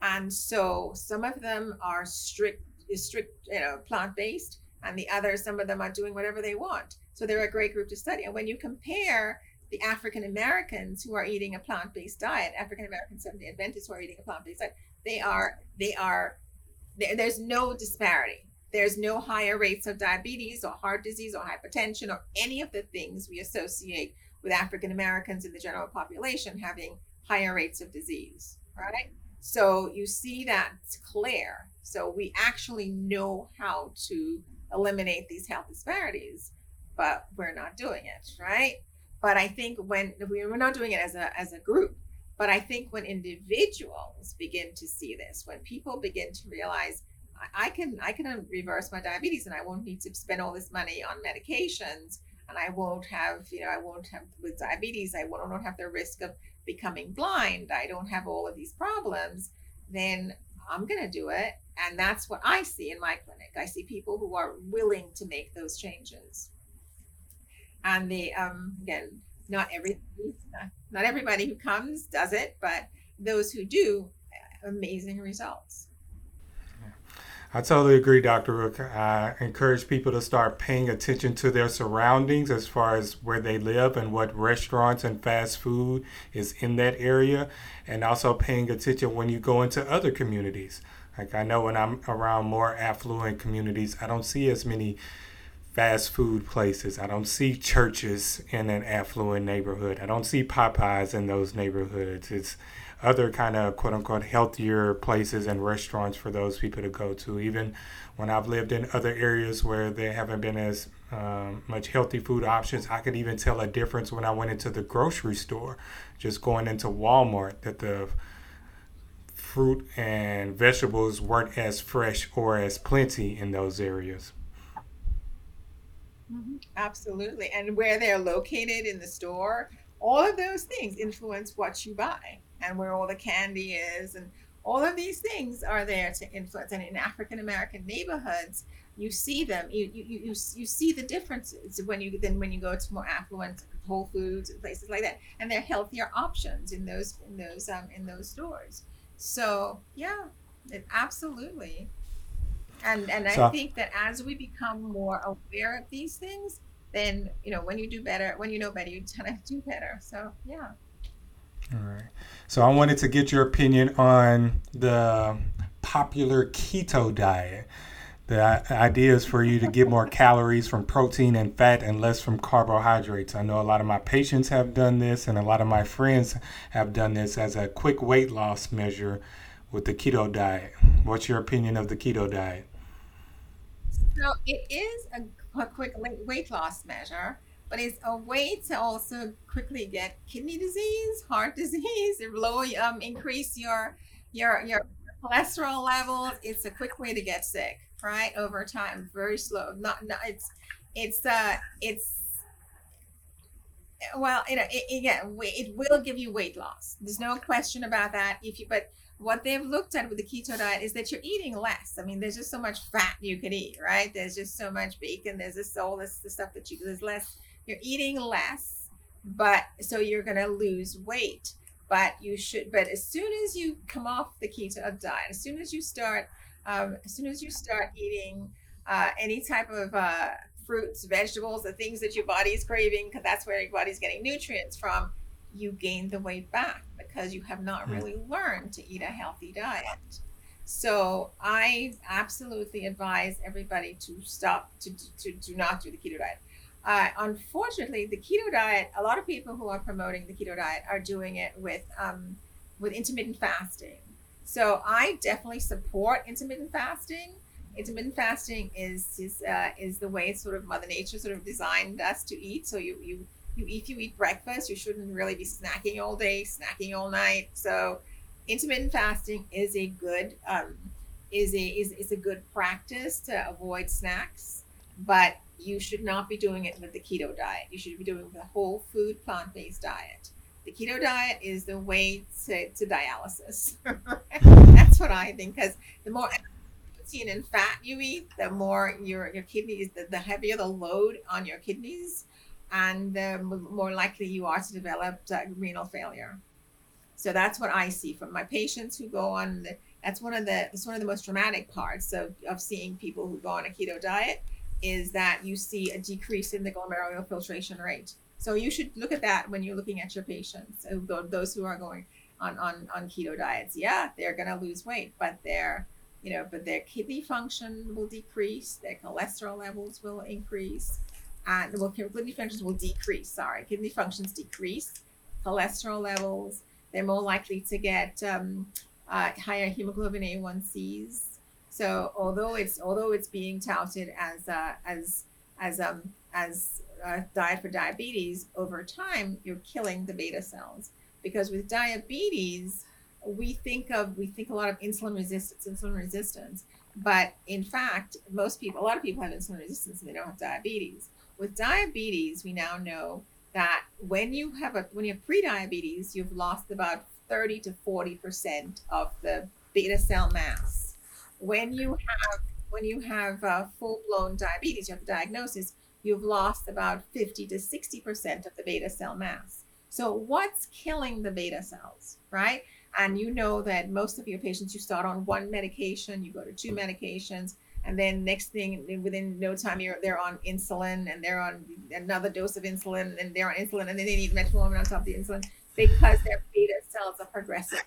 And so some of them are strict strict you know plant-based and the others some of them are doing whatever they want. So they're a great group to study. And when you compare the African Americans who are eating a plant-based diet, African American Seventh Day Adventists who are eating a plant-based diet, they are they are there's no disparity. There's no higher rates of diabetes or heart disease or hypertension or any of the things we associate with African Americans in the general population having higher rates of disease, right? So you see that it's clear. So we actually know how to eliminate these health disparities, but we're not doing it, right? But I think when we're not doing it as a as a group, but I think when individuals begin to see this, when people begin to realize I can I can reverse my diabetes and I won't need to spend all this money on medications and I won't have, you know, I won't have with diabetes, I won't, have the risk of becoming blind. I don't have all of these problems. Then I'm going to do it. And that's what I see in my clinic. I see people who are willing to make those changes. And the um, again, not every not everybody who comes does it, but those who do, amazing results. I totally agree, Dr. Rooke. I encourage people to start paying attention to their surroundings as far as where they live and what restaurants and fast food is in that area, and also paying attention when you go into other communities. Like I know when I'm around more affluent communities, I don't see as many fast food places. I don't see churches in an affluent neighborhood. I don't see Popeyes in those neighborhoods. It's other kind of quote unquote healthier places and restaurants for those people to go to. Even when I've lived in other areas where there haven't been as um, much healthy food options, I could even tell a difference when I went into the grocery store, just going into Walmart, that the fruit and vegetables weren't as fresh or as plenty in those areas. Mm-hmm. Absolutely. And where they're located in the store, all of those things influence what you buy and where all the candy is and all of these things are there to influence. And in african american neighborhoods you see them you, you you you see the differences when you then when you go to more affluent whole foods and places like that. And they're healthier options in those in those um in those stores. So yeah it, absolutely. And and so, i think that as we become more aware of these things then you know when you do better when you know better you tend to do better. So yeah all right. So I wanted to get your opinion on the popular keto diet. The idea is for you to get more calories from protein and fat and less from carbohydrates. I know a lot of my patients have done this, and a lot of my friends have done this as a quick weight loss measure with the keto diet. What's your opinion of the keto diet? So it is a, quick weight loss measure but it's a way to also quickly get kidney disease, heart disease, low um increase your your your cholesterol levels. It's a quick way to get sick, right? Over time, very slow. Not, not it's it's uh it's well, you know, it, again, it will give you weight loss. There's no question about that. If you, but what they've looked at with the keto diet is that you're eating less. I mean, there's just so much fat you can eat, right? There's just so much bacon. There's just all this the stuff that you there's less you're eating less, but so you're going to lose weight. But you should, but as soon as you come off the keto diet, as soon as you start, um, as soon as you start eating uh, any type of uh, fruits, vegetables, the things that your body is craving, because that's where your body's getting nutrients from, you gain the weight back because you have not hmm. really learned to eat a healthy diet. So I absolutely advise everybody to stop to, to, to do not do the keto diet. Uh, unfortunately, the keto diet, a lot of people who are promoting the keto diet are doing it with um, with intermittent fasting. So I definitely support intermittent fasting. Intermittent fasting is is uh, is the way sort of Mother Nature sort of designed us to eat. So you you you if you eat breakfast, you shouldn't really be snacking all day, snacking all night. So intermittent fasting is a good um, is a is, is a good practice to avoid snacks, but you should not be doing it with the keto diet. You should be doing the whole food plant based diet. The keto diet is the way to, to dialysis. <laughs> That's what I think because the more protein and fat you eat, the more your your kidneys, the, the heavier the load on your kidneys, and the more likely you are to develop uh, renal failure. So that's what I see from my patients who go on. The, that's one of the that's one of the most dramatic parts of, of seeing people who go on a keto diet is that you see a decrease in the glomerular filtration rate. So you should look at that when you're looking at your patients, those who are going on, on, on keto diets. Yeah, they're going to lose weight, but their, you know, but their kidney function will decrease, their cholesterol levels will increase, and the well, kidney functions will decrease. Sorry, kidney functions decrease, cholesterol levels. They're more likely to get um, uh, higher hemoglobin A1Cs so although it's although it's being touted as uh, as as um as a diet for diabetes, over time you're killing the beta cells. Because with diabetes we think of we think a lot of insulin resistance, insulin resistance, but in fact most people a lot of people have insulin resistance and they don't have diabetes. With diabetes, we now know that when you have a when you have pre-diabetes, you've lost about 30 to 40 percent of the beta cell mass when you have when you have uh, full blown diabetes, you have the diagnosis, you've lost about 50 to 60 percent of the beta cell mass. So what's killing the beta cells, right? And you know that most of your patients, you start on one medication, you go to two medications, and then next thing within no time you're they're on insulin and they're on another dose of insulin and they're on insulin and then they need metformin on top of the insulin because their beta cells are progressively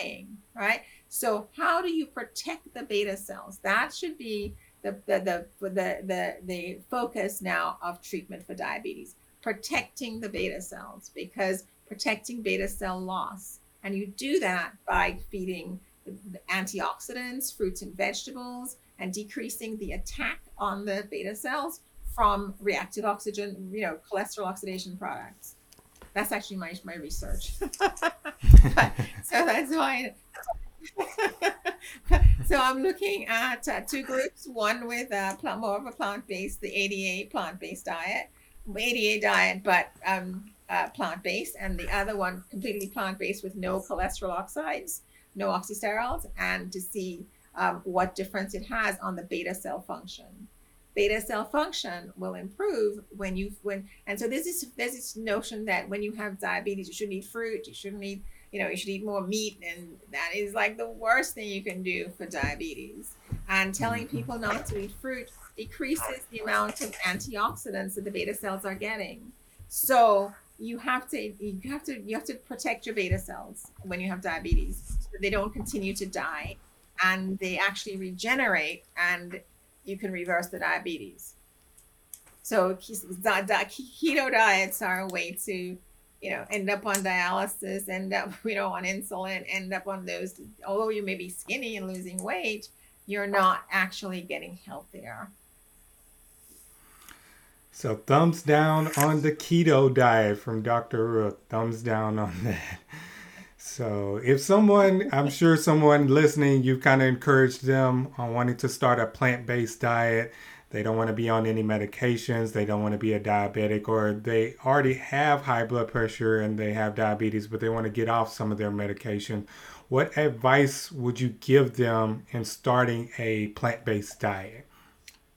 dying right so how do you protect the beta cells that should be the the the the, the, the focus now of treatment for diabetes protecting the beta cells because protecting beta cell loss and you do that by feeding antioxidants fruits and vegetables and decreasing the attack on the beta cells from reactive oxygen, you know, cholesterol oxidation products. That's actually my, my research. <laughs> so that's why. <laughs> so I'm looking at uh, two groups, one with uh, more of a plant-based, the ADA plant-based diet, ADA diet, but um, uh, plant-based, and the other one completely plant-based with no cholesterol oxides, no oxysterols, and to see um, what difference it has on the beta cell function. Beta cell function will improve when you when and so this is there's this notion that when you have diabetes you shouldn't eat fruit you shouldn't eat you know you should eat more meat and that is like the worst thing you can do for diabetes and telling mm-hmm. people not to eat fruit decreases the amount of antioxidants that the beta cells are getting so you have to you have to you have to protect your beta cells when you have diabetes so they don't continue to die and they actually regenerate and you can reverse the diabetes. So keto diets are a way to, you know, end up on dialysis, end up, <laughs> you know, on insulin, end up on those. Although you may be skinny and losing weight, you're not actually getting healthier. So thumbs down on the keto diet from Dr. Rooke. Thumbs down on <laughs> that. So if someone, I'm sure someone listening, you've kind of encouraged them on wanting to start a plant-based diet. They don't want to be on any medications. They don't want to be a diabetic, or they already have high blood pressure and they have diabetes, but they want to get off some of their medication. What advice would you give them in starting a plant-based diet?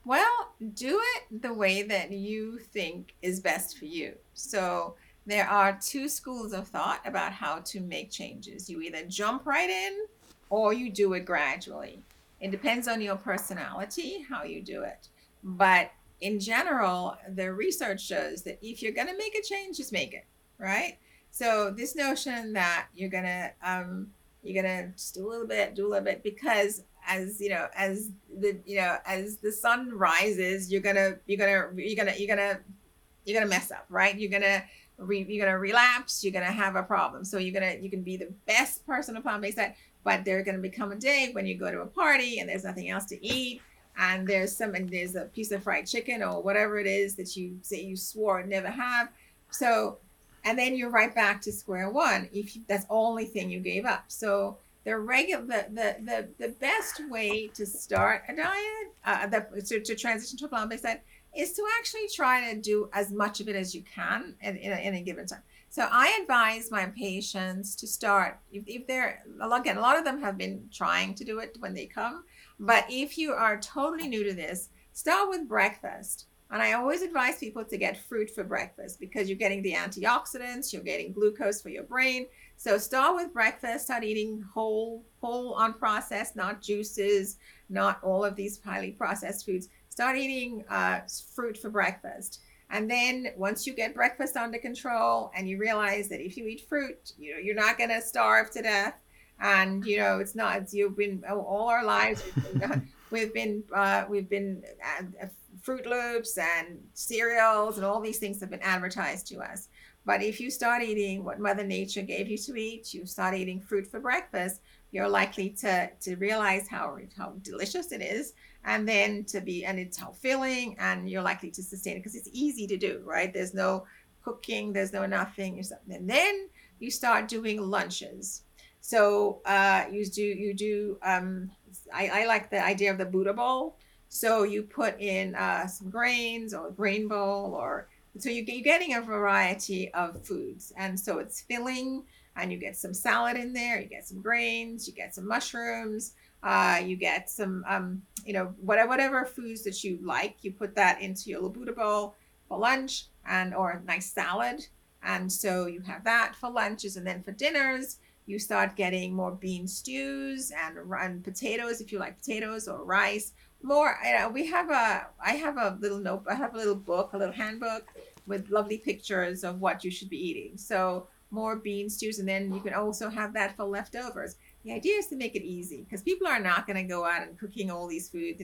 Well, do it the way that you think is best for you. So there are two schools of thought about how to make changes. You either jump right in or you do it gradually. It depends on your personality how you do it. But in general, the research shows that if you're going to make a change, just make it, right? So this notion that you're going to um, you're going to just do a little bit, do a little bit because as you know as the you know as the sun rises you're gonna you're gonna you're gonna you're gonna you're gonna mess up right you're gonna re, you're gonna relapse you're gonna have a problem so you're gonna you can be the best person upon base that but there's gonna become a day when you go to a party and there's nothing else to eat and there's some and there's a piece of fried chicken or whatever it is that you say you swore never have so and then you're right back to square one if you, that's the only thing you gave up so the regular the, the the the best way to start a diet uh, the, to, to transition to a plant-based diet is to actually try to do as much of it as you can in, in, a, in a given time. So I advise my patients to start if, if they're again a lot of them have been trying to do it when they come, but if you are totally new to this, start with breakfast. And I always advise people to get fruit for breakfast because you're getting the antioxidants, you're getting glucose for your brain. So start with breakfast, start eating whole, whole unprocessed, not juices, not all of these highly processed foods start eating uh, fruit for breakfast. And then once you get breakfast under control and you realize that if you eat fruit, you know, you're not going to starve to death. And, you know, it's not, it's, you've been all our lives, we've been, <laughs> we've been, uh, we've been uh, Froot Loops and cereals and all these things have been advertised to us. But if you start eating what Mother Nature gave you to eat, you start eating fruit for breakfast, you're likely to, to realize how, how delicious it is and then to be and it's how filling and you're likely to sustain it because it's easy to do right there's no cooking there's no nothing and then you start doing lunches so uh, you do you do um, I, I like the idea of the buddha bowl. So you put in uh, some grains or grain bowl or so you, you're getting a variety of foods. And so it's filling and you get some salad in there you get some grains you get some mushrooms Uh, you get some, um, you know, whatever, whatever foods that you like, you put that into your Labuta bowl for lunch and or a nice salad. And so you have that for lunches and then for dinners, you start getting more bean stews and, and potatoes if you like potatoes or rice. More, you know, we have a, I have a little note, I have a little book, a little handbook with lovely pictures of what you should be eating. So more bean stews, and then you can also have that for leftovers. The idea is to make it easy because people are not going to go out and cooking all these foods.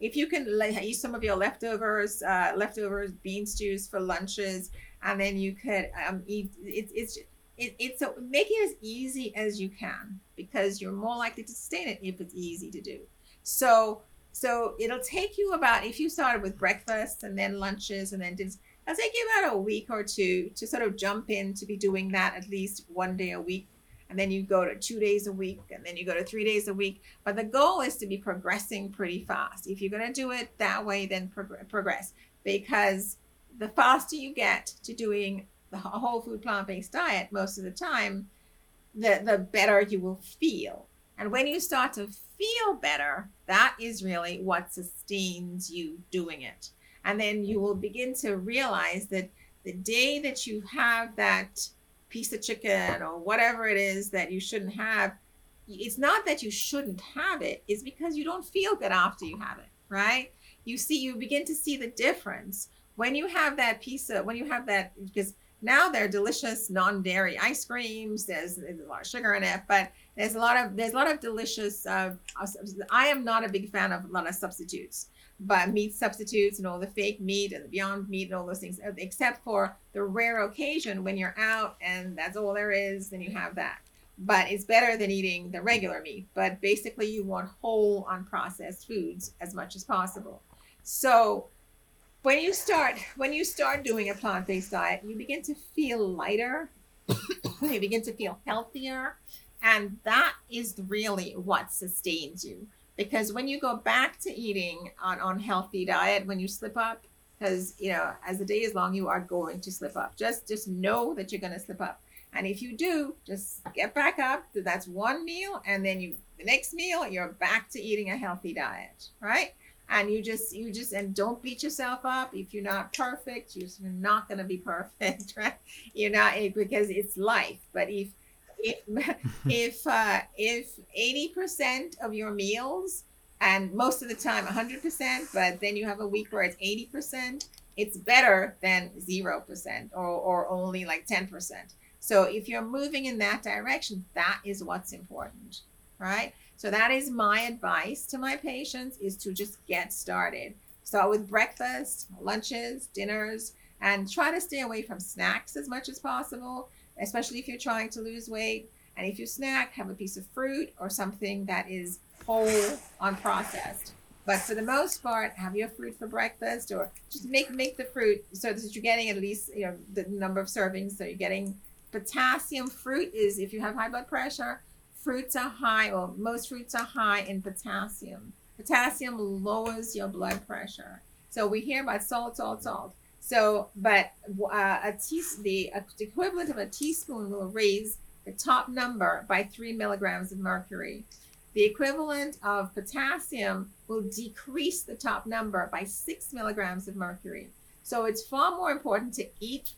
If you can use some of your leftovers, uh, leftovers bean stews for lunches, and then you could um, eat. It, it's it, it's so make it as easy as you can because you're more likely to sustain it if it's easy to do. So so it'll take you about if you started with breakfast and then lunches and then dinners. It'll take you about a week or two to sort of jump in to be doing that at least one day a week and then you go to two days a week and then you go to three days a week but the goal is to be progressing pretty fast if you're going to do it that way then prog- progress because the faster you get to doing the whole food plant-based diet most of the time the the better you will feel. And when you start to feel better that is really what sustains you doing it. And then you will begin to realize that the day that you have that piece of chicken or whatever it is that you shouldn't have it's not that you shouldn't have it it's because you don't feel good after you have it right? You see you begin to see the difference. When you have that piece of when you have that because now they're delicious non-dairy ice creams there's, there's, a lot of sugar in it but there's a lot of there's a lot of delicious uh, i am not a big fan of a lot of substitutes but meat substitutes and all the fake meat and the beyond meat and all those things, except for the rare occasion when you're out and that's all there is, then you have that. But it's better than eating the regular meat. But basically, you want whole, unprocessed foods as much as possible. So when you start when you start doing a plant-based diet, you begin to feel lighter. <coughs> you begin to feel healthier, and that is really what sustains you. Because when you go back to eating on on healthy diet when you slip up because you know as the day is long you are going to slip up. Just just know that you're going to slip up. And if you do just get back up that's one meal and then you the next meal you're back to eating a healthy diet right and you just you just and don't beat yourself up. If you're not perfect you're not going to be <laughs> perfect right? You're not because it's life. But if if <laughs> if uh, if 80% of your meals and most of the time 100% but then you have a week where it's 80% it's better than 0% or, or only like 10% so if you're moving in that direction that is what's important right so that is my advice to my patients is to just get started start with breakfast lunches dinners and try to stay away from snacks as much as possible especially if you're trying to lose weight. And if you snack, have a piece of fruit or something that is whole, unprocessed. But for the most part, have your fruit for breakfast or just make make the fruit so that you're getting at least you know the number of servings. So you're getting potassium. Fruit is if you have high blood pressure, fruits are high or most fruits are high in potassium. Potassium lowers your blood pressure. So we hear about salt, salt, salt. So, but uh, a tea, the, uh, the equivalent of a teaspoon will raise the top number by three milligrams of mercury. The equivalent of potassium will decrease the top number by six milligrams of mercury. So it's far more important to eat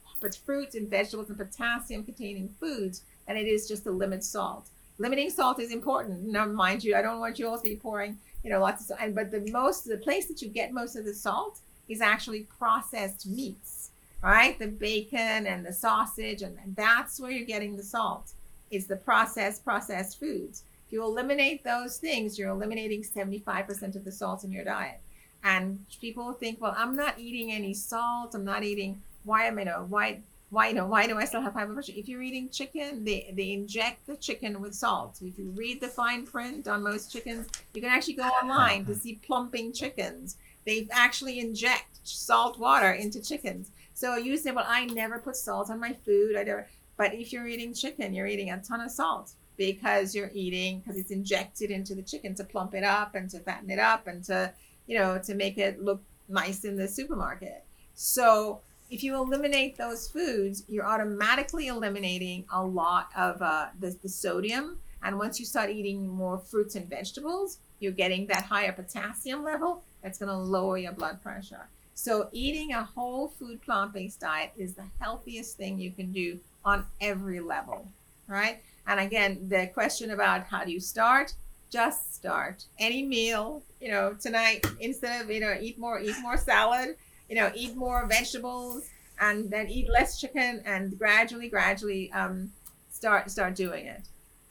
fruits and vegetables and potassium containing foods than it is just to limit salt. Limiting salt is important. Now, mind you, I don't want you all to be pouring, you know, lots of salt. And but the most, the place that you get most of the salt is actually processed meats, right? The bacon and the sausage, and, that's where you're getting the salt, is the processed, processed foods. If you eliminate those things, you're eliminating 75% of the salt in your diet. And people think, well, I'm not eating any salt. I'm not eating, why am I, know, why, why, you know, why do I still have high blood pressure? If you're eating chicken, they, they inject the chicken with salt. If you read the fine print on most chickens, you can actually go online to uh-huh. see plumping chickens they actually inject salt water into chickens. So you say, well, I never put salt on my food. I never. But if you're eating chicken, you're eating a ton of salt because you're eating because it's injected into the chicken to plump it up and to fatten it up and to, you know, to make it look nice in the supermarket. So if you eliminate those foods, you're automatically eliminating a lot of uh, the, the sodium And once you start eating more fruits and vegetables, you're getting that higher potassium level that's going to lower your blood pressure. So, eating a whole food plant based diet is the healthiest thing you can do on every level, right? And again, the question about how do you start? Just start any meal, you know, tonight instead of, you know, eat more, eat more salad, you know, eat more vegetables and then eat less chicken and gradually, gradually um, start, start doing it.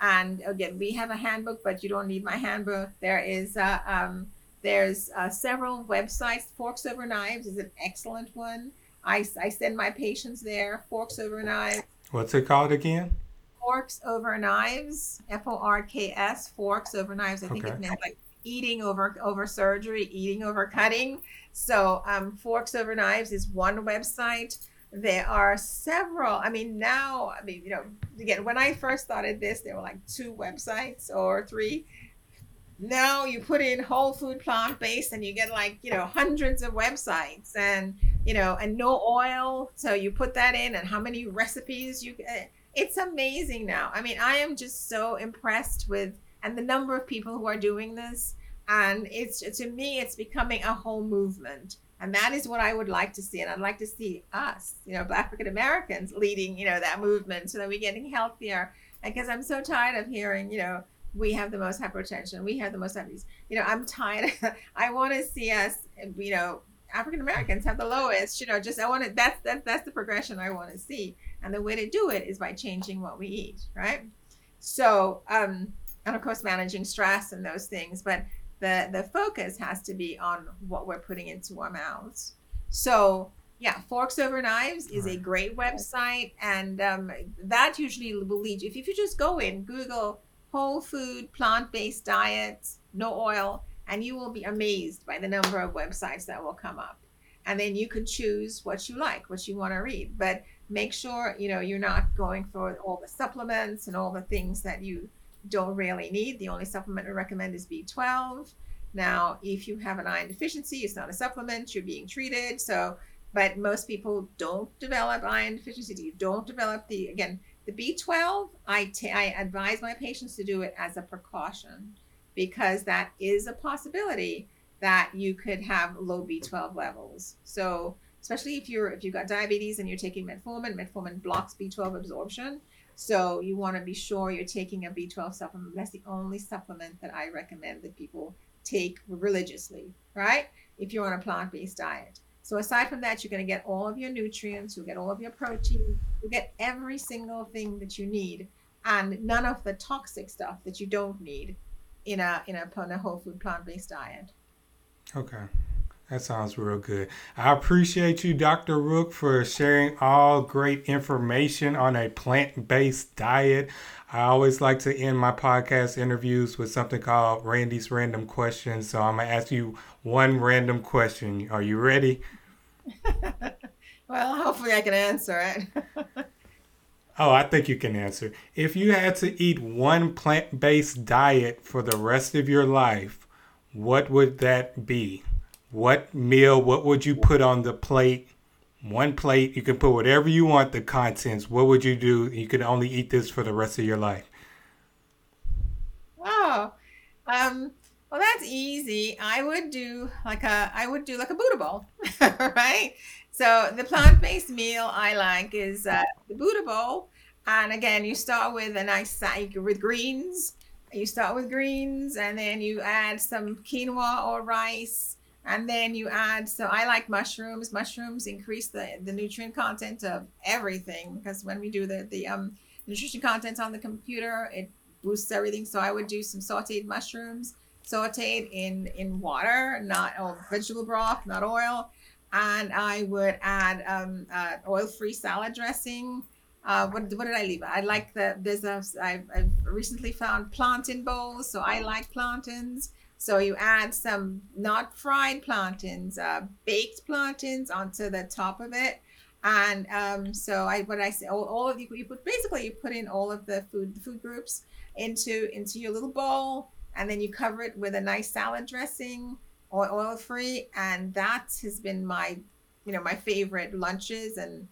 And again, we have a handbook, but you don't need my handbook. There is, uh, um, there's uh, several websites. Forks Over Knives is an excellent one. I, I send my patients there. Forks Over Knives. What's it called again? Forks Over Knives. F O R K S. Forks Over Knives. I think Okay. it meant like eating over over surgery, eating over cutting. So um, Forks Over Knives is one website. There are several. I mean, now, I mean, you know, again, when I first started this, there were like two websites or three. Now you put in whole food plant based and you get like, you know, hundreds of websites and, you know, and no oil. So you put that in and how many recipes you get. It's amazing now. I mean, I am just so impressed with, and the number of people who are doing this. And it's, to me, it's becoming a whole movement. And that is what I would like to see. And I'd like to see us, you know, African Americans leading, you know, that movement so that we're getting healthier. Because I'm so tired of hearing, you know, we have the most hypertension, we have the most diabetes. You know, I'm tired. <laughs> I want to see us, you know, African Americans have the lowest. You know, just I want to. That's that's that's the progression I want to see. And the way to do it is by changing what we eat, right? So, um, and of course, managing stress and those things. But the the focus has to be on what we're putting into our mouths. So yeah, Forks Over Knives is a great website, and um, that usually will lead you. If, if you just go in, Google whole food, plant based diets, no oil, and you will be amazed by the number of websites that will come up. And then you can choose what you like, what you want to read. But make sure you know you're not going for all the supplements and all the things that you don't really need. The only supplement I recommend is B12. Now, if you have an iron deficiency, it's not a supplement, you're being treated. So, but most people don't develop iron deficiency. You don't develop the, again, the B12, I ta- I advise my patients to do it as a precaution because that is a possibility that you could have low B12 levels. So, especially if you're if you've got diabetes and you're taking metformin, metformin blocks B12 absorption. So you want to be sure you're taking a B12 supplement. That's the only supplement that I recommend that people take religiously, right? If you're on a plant-based diet. So aside from that, you're going to get all of your nutrients, you'll get all of your protein, you'll get every single thing that you need, and none of the toxic stuff that you don't need in a in a, in a whole food plant-based diet. Okay. That sounds real good. I appreciate you, Dr. Rooke, for sharing all great information on a plant based diet. I always like to end my podcast interviews with something called Randy's Random Questions. So I'm going to ask you one random question. Are you ready? <laughs> Well, hopefully I can answer it. <laughs> Oh, I think you can answer. If you had to eat one plant based diet for the rest of your life, what would that be? What meal, what would you put on the plate? One plate, you can put whatever you want, the contents. What would you do? You can only eat this for the rest of your life. Oh, um, well, that's easy. I would do like a, I would do like a Buddha bowl, <laughs> right? So the plant-based meal I like is uh, the Buddha bowl, and again, you start with a nice side with greens. You start with greens, and then you add some quinoa or rice, and then you add. So I like mushrooms. Mushrooms increase the the nutrient content of everything because when we do the the um nutrition content on the computer, it boosts everything. So I would do some sauteed mushrooms, sauteed in in water, not oh, vegetable broth, not oil, and I would add um, uh, oil-free salad dressing. Uh, what, what did I leave? I like the there's a I've, I've recently found plantain bowls, so I like plantains. So you add some not fried plantains, uh, baked plantains onto the top of it. And um, so I what I say all, all of you you put basically you put in all of the food the food groups into into your little bowl and then you cover it with a nice salad dressing oil free and that has been my you know my favorite lunches and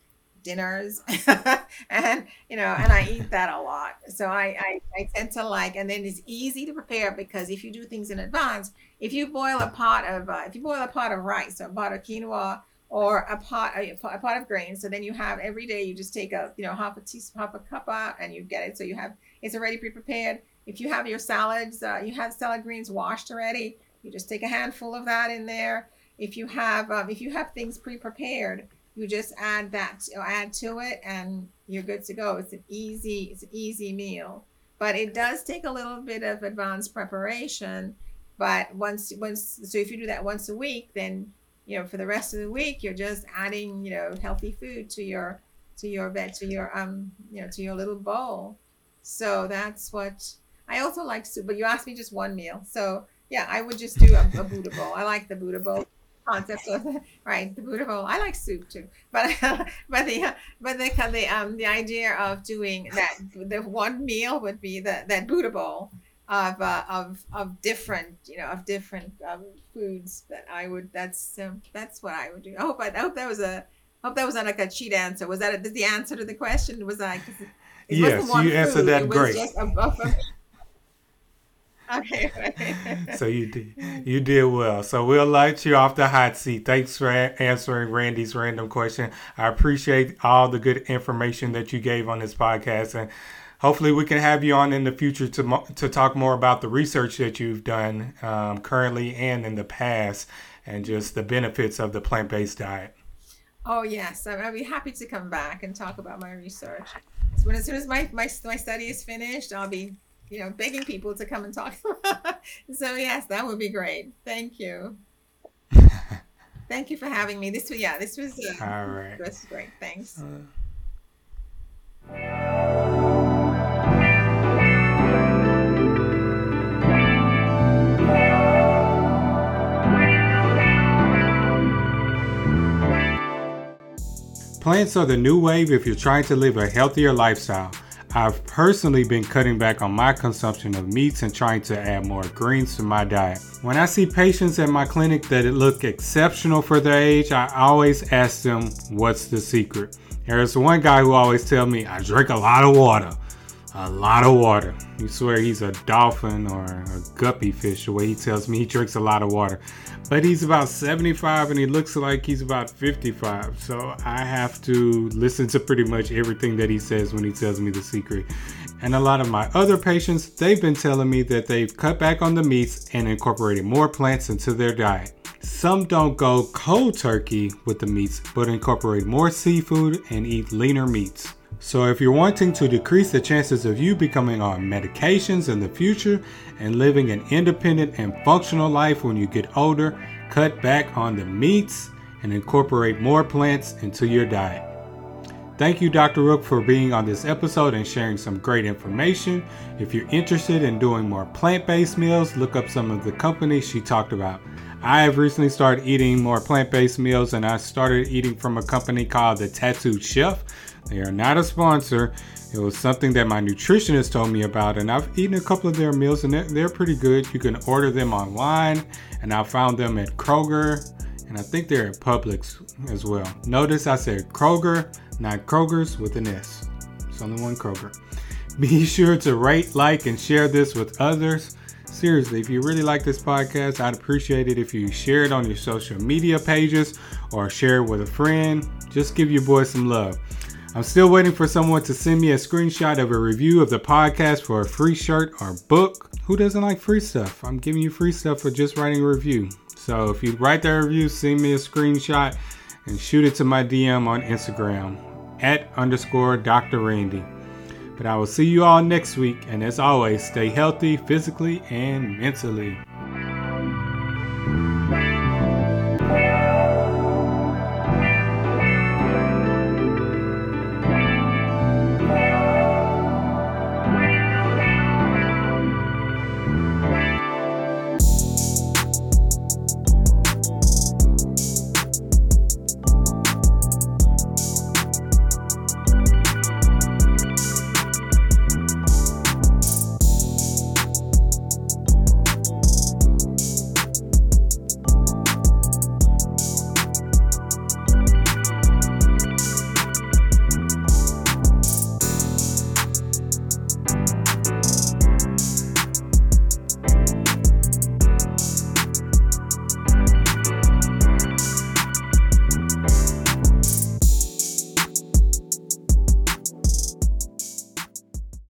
dinners <laughs> and you know and i eat that a lot. So I, I i tend to like and then it's easy to prepare because if you do things in advance if you boil a pot of uh, if you boil a pot of rice or a pot of quinoa or a pot a, a pot of grains so then you have every day you just take a you know half a teaspoon half a cup out and you get it. So you have it's already pre-prepared. If you have your salads uh, you have salad greens washed already you just take a handful of that in there. If you have um, if you have things pre-prepared you just add that add to it and you're good to go. It's an easy it's an easy meal. But it does take a little bit of advanced preparation but once once so if you do that once a week then you know for the rest of the week you're just adding you know healthy food to your to your bed to your um you know to your little bowl. So that's what i also like soup but you asked me just one meal. So yeah i would just do a, a buddha bowl. I like the buddha bowl concept of <laughs> right the Buddha bowl. I like soup too, but <laughs> but the but the the um the idea of doing that the one meal would be the that Buddha bowl of uh, of of different you know of different um, foods that I would that's um, that's what I would do. I hope I, I hope that was a I hope that was not like a cheat answer. Was that a, the answer to the question? Was I? It yes, you answered that great. A, a, Okay. so you did you did well. So we'll light you off the hot seat. Thanks for answering Randy's random question. I appreciate all the good information that you gave on this podcast, and hopefully we can have you on in the future to to talk more about the research that you've done um, currently and in the past, and just the benefits of the plant based diet. Oh yes, I'd be happy to come back and talk about my research. So when as soon as my my my study is finished, I'll be you know, begging people to come and talk. <laughs> so yes, that would be great. Thank you. Thank you for having me. This was yeah, this was uh, all right. This was great. Thanks. Uh, Plants are the new wave if you're trying to live a healthier lifestyle. I've personally been cutting back on my consumption of meats and trying to add more greens to my diet. When I see patients at my clinic that look exceptional for their age, I always ask them, what's the secret? There's one guy who always tell me, I drink a lot of water. A lot of water. You swear he's a dolphin or a guppy fish, the way he tells me he drinks a lot of water. But he's about 75 and he looks like he's about 55. So I have to listen to pretty much everything that he says when he tells me the secret. And a lot of my other patients, they've been telling me that they've cut back on the meats and incorporated more plants into their diet. Some don't go cold turkey with the meats, but incorporate more seafood and eat leaner meats. So, if you're wanting to decrease the chances of you becoming on medications in the future and living an independent and functional life when you get older, cut back on the meats and incorporate more plants into your diet. Thank you, Dr. Rooke, for being on this episode and sharing some great information. If you're interested in doing more plant based meals, look up some of the companies she talked about. I have recently started eating more plant based meals and I started eating from a company called The Tattooed Chef. They are not a sponsor. It was something that my nutritionist told me about, and I've eaten a couple of their meals, and they're, they're pretty good. You can order them online, and I found them at Kroger, and I think they're at Publix as well. Notice I said Kroger, not Kroger's with an S. It's only one Kroger. Be sure to rate, like, and share this with others. Seriously, if you really like this podcast, I'd appreciate it if you share it on your social media pages or share it with a friend. Just give your boy some love. I'm still waiting for someone to send me a screenshot of a review of the podcast for a free shirt or book. Who doesn't like free stuff? I'm giving you free stuff for just writing a review. So if you write that review, send me a screenshot and shoot it to my DM on Instagram at underscore Dr. Randy. But I will see you all next week, and as always, stay healthy physically and mentally.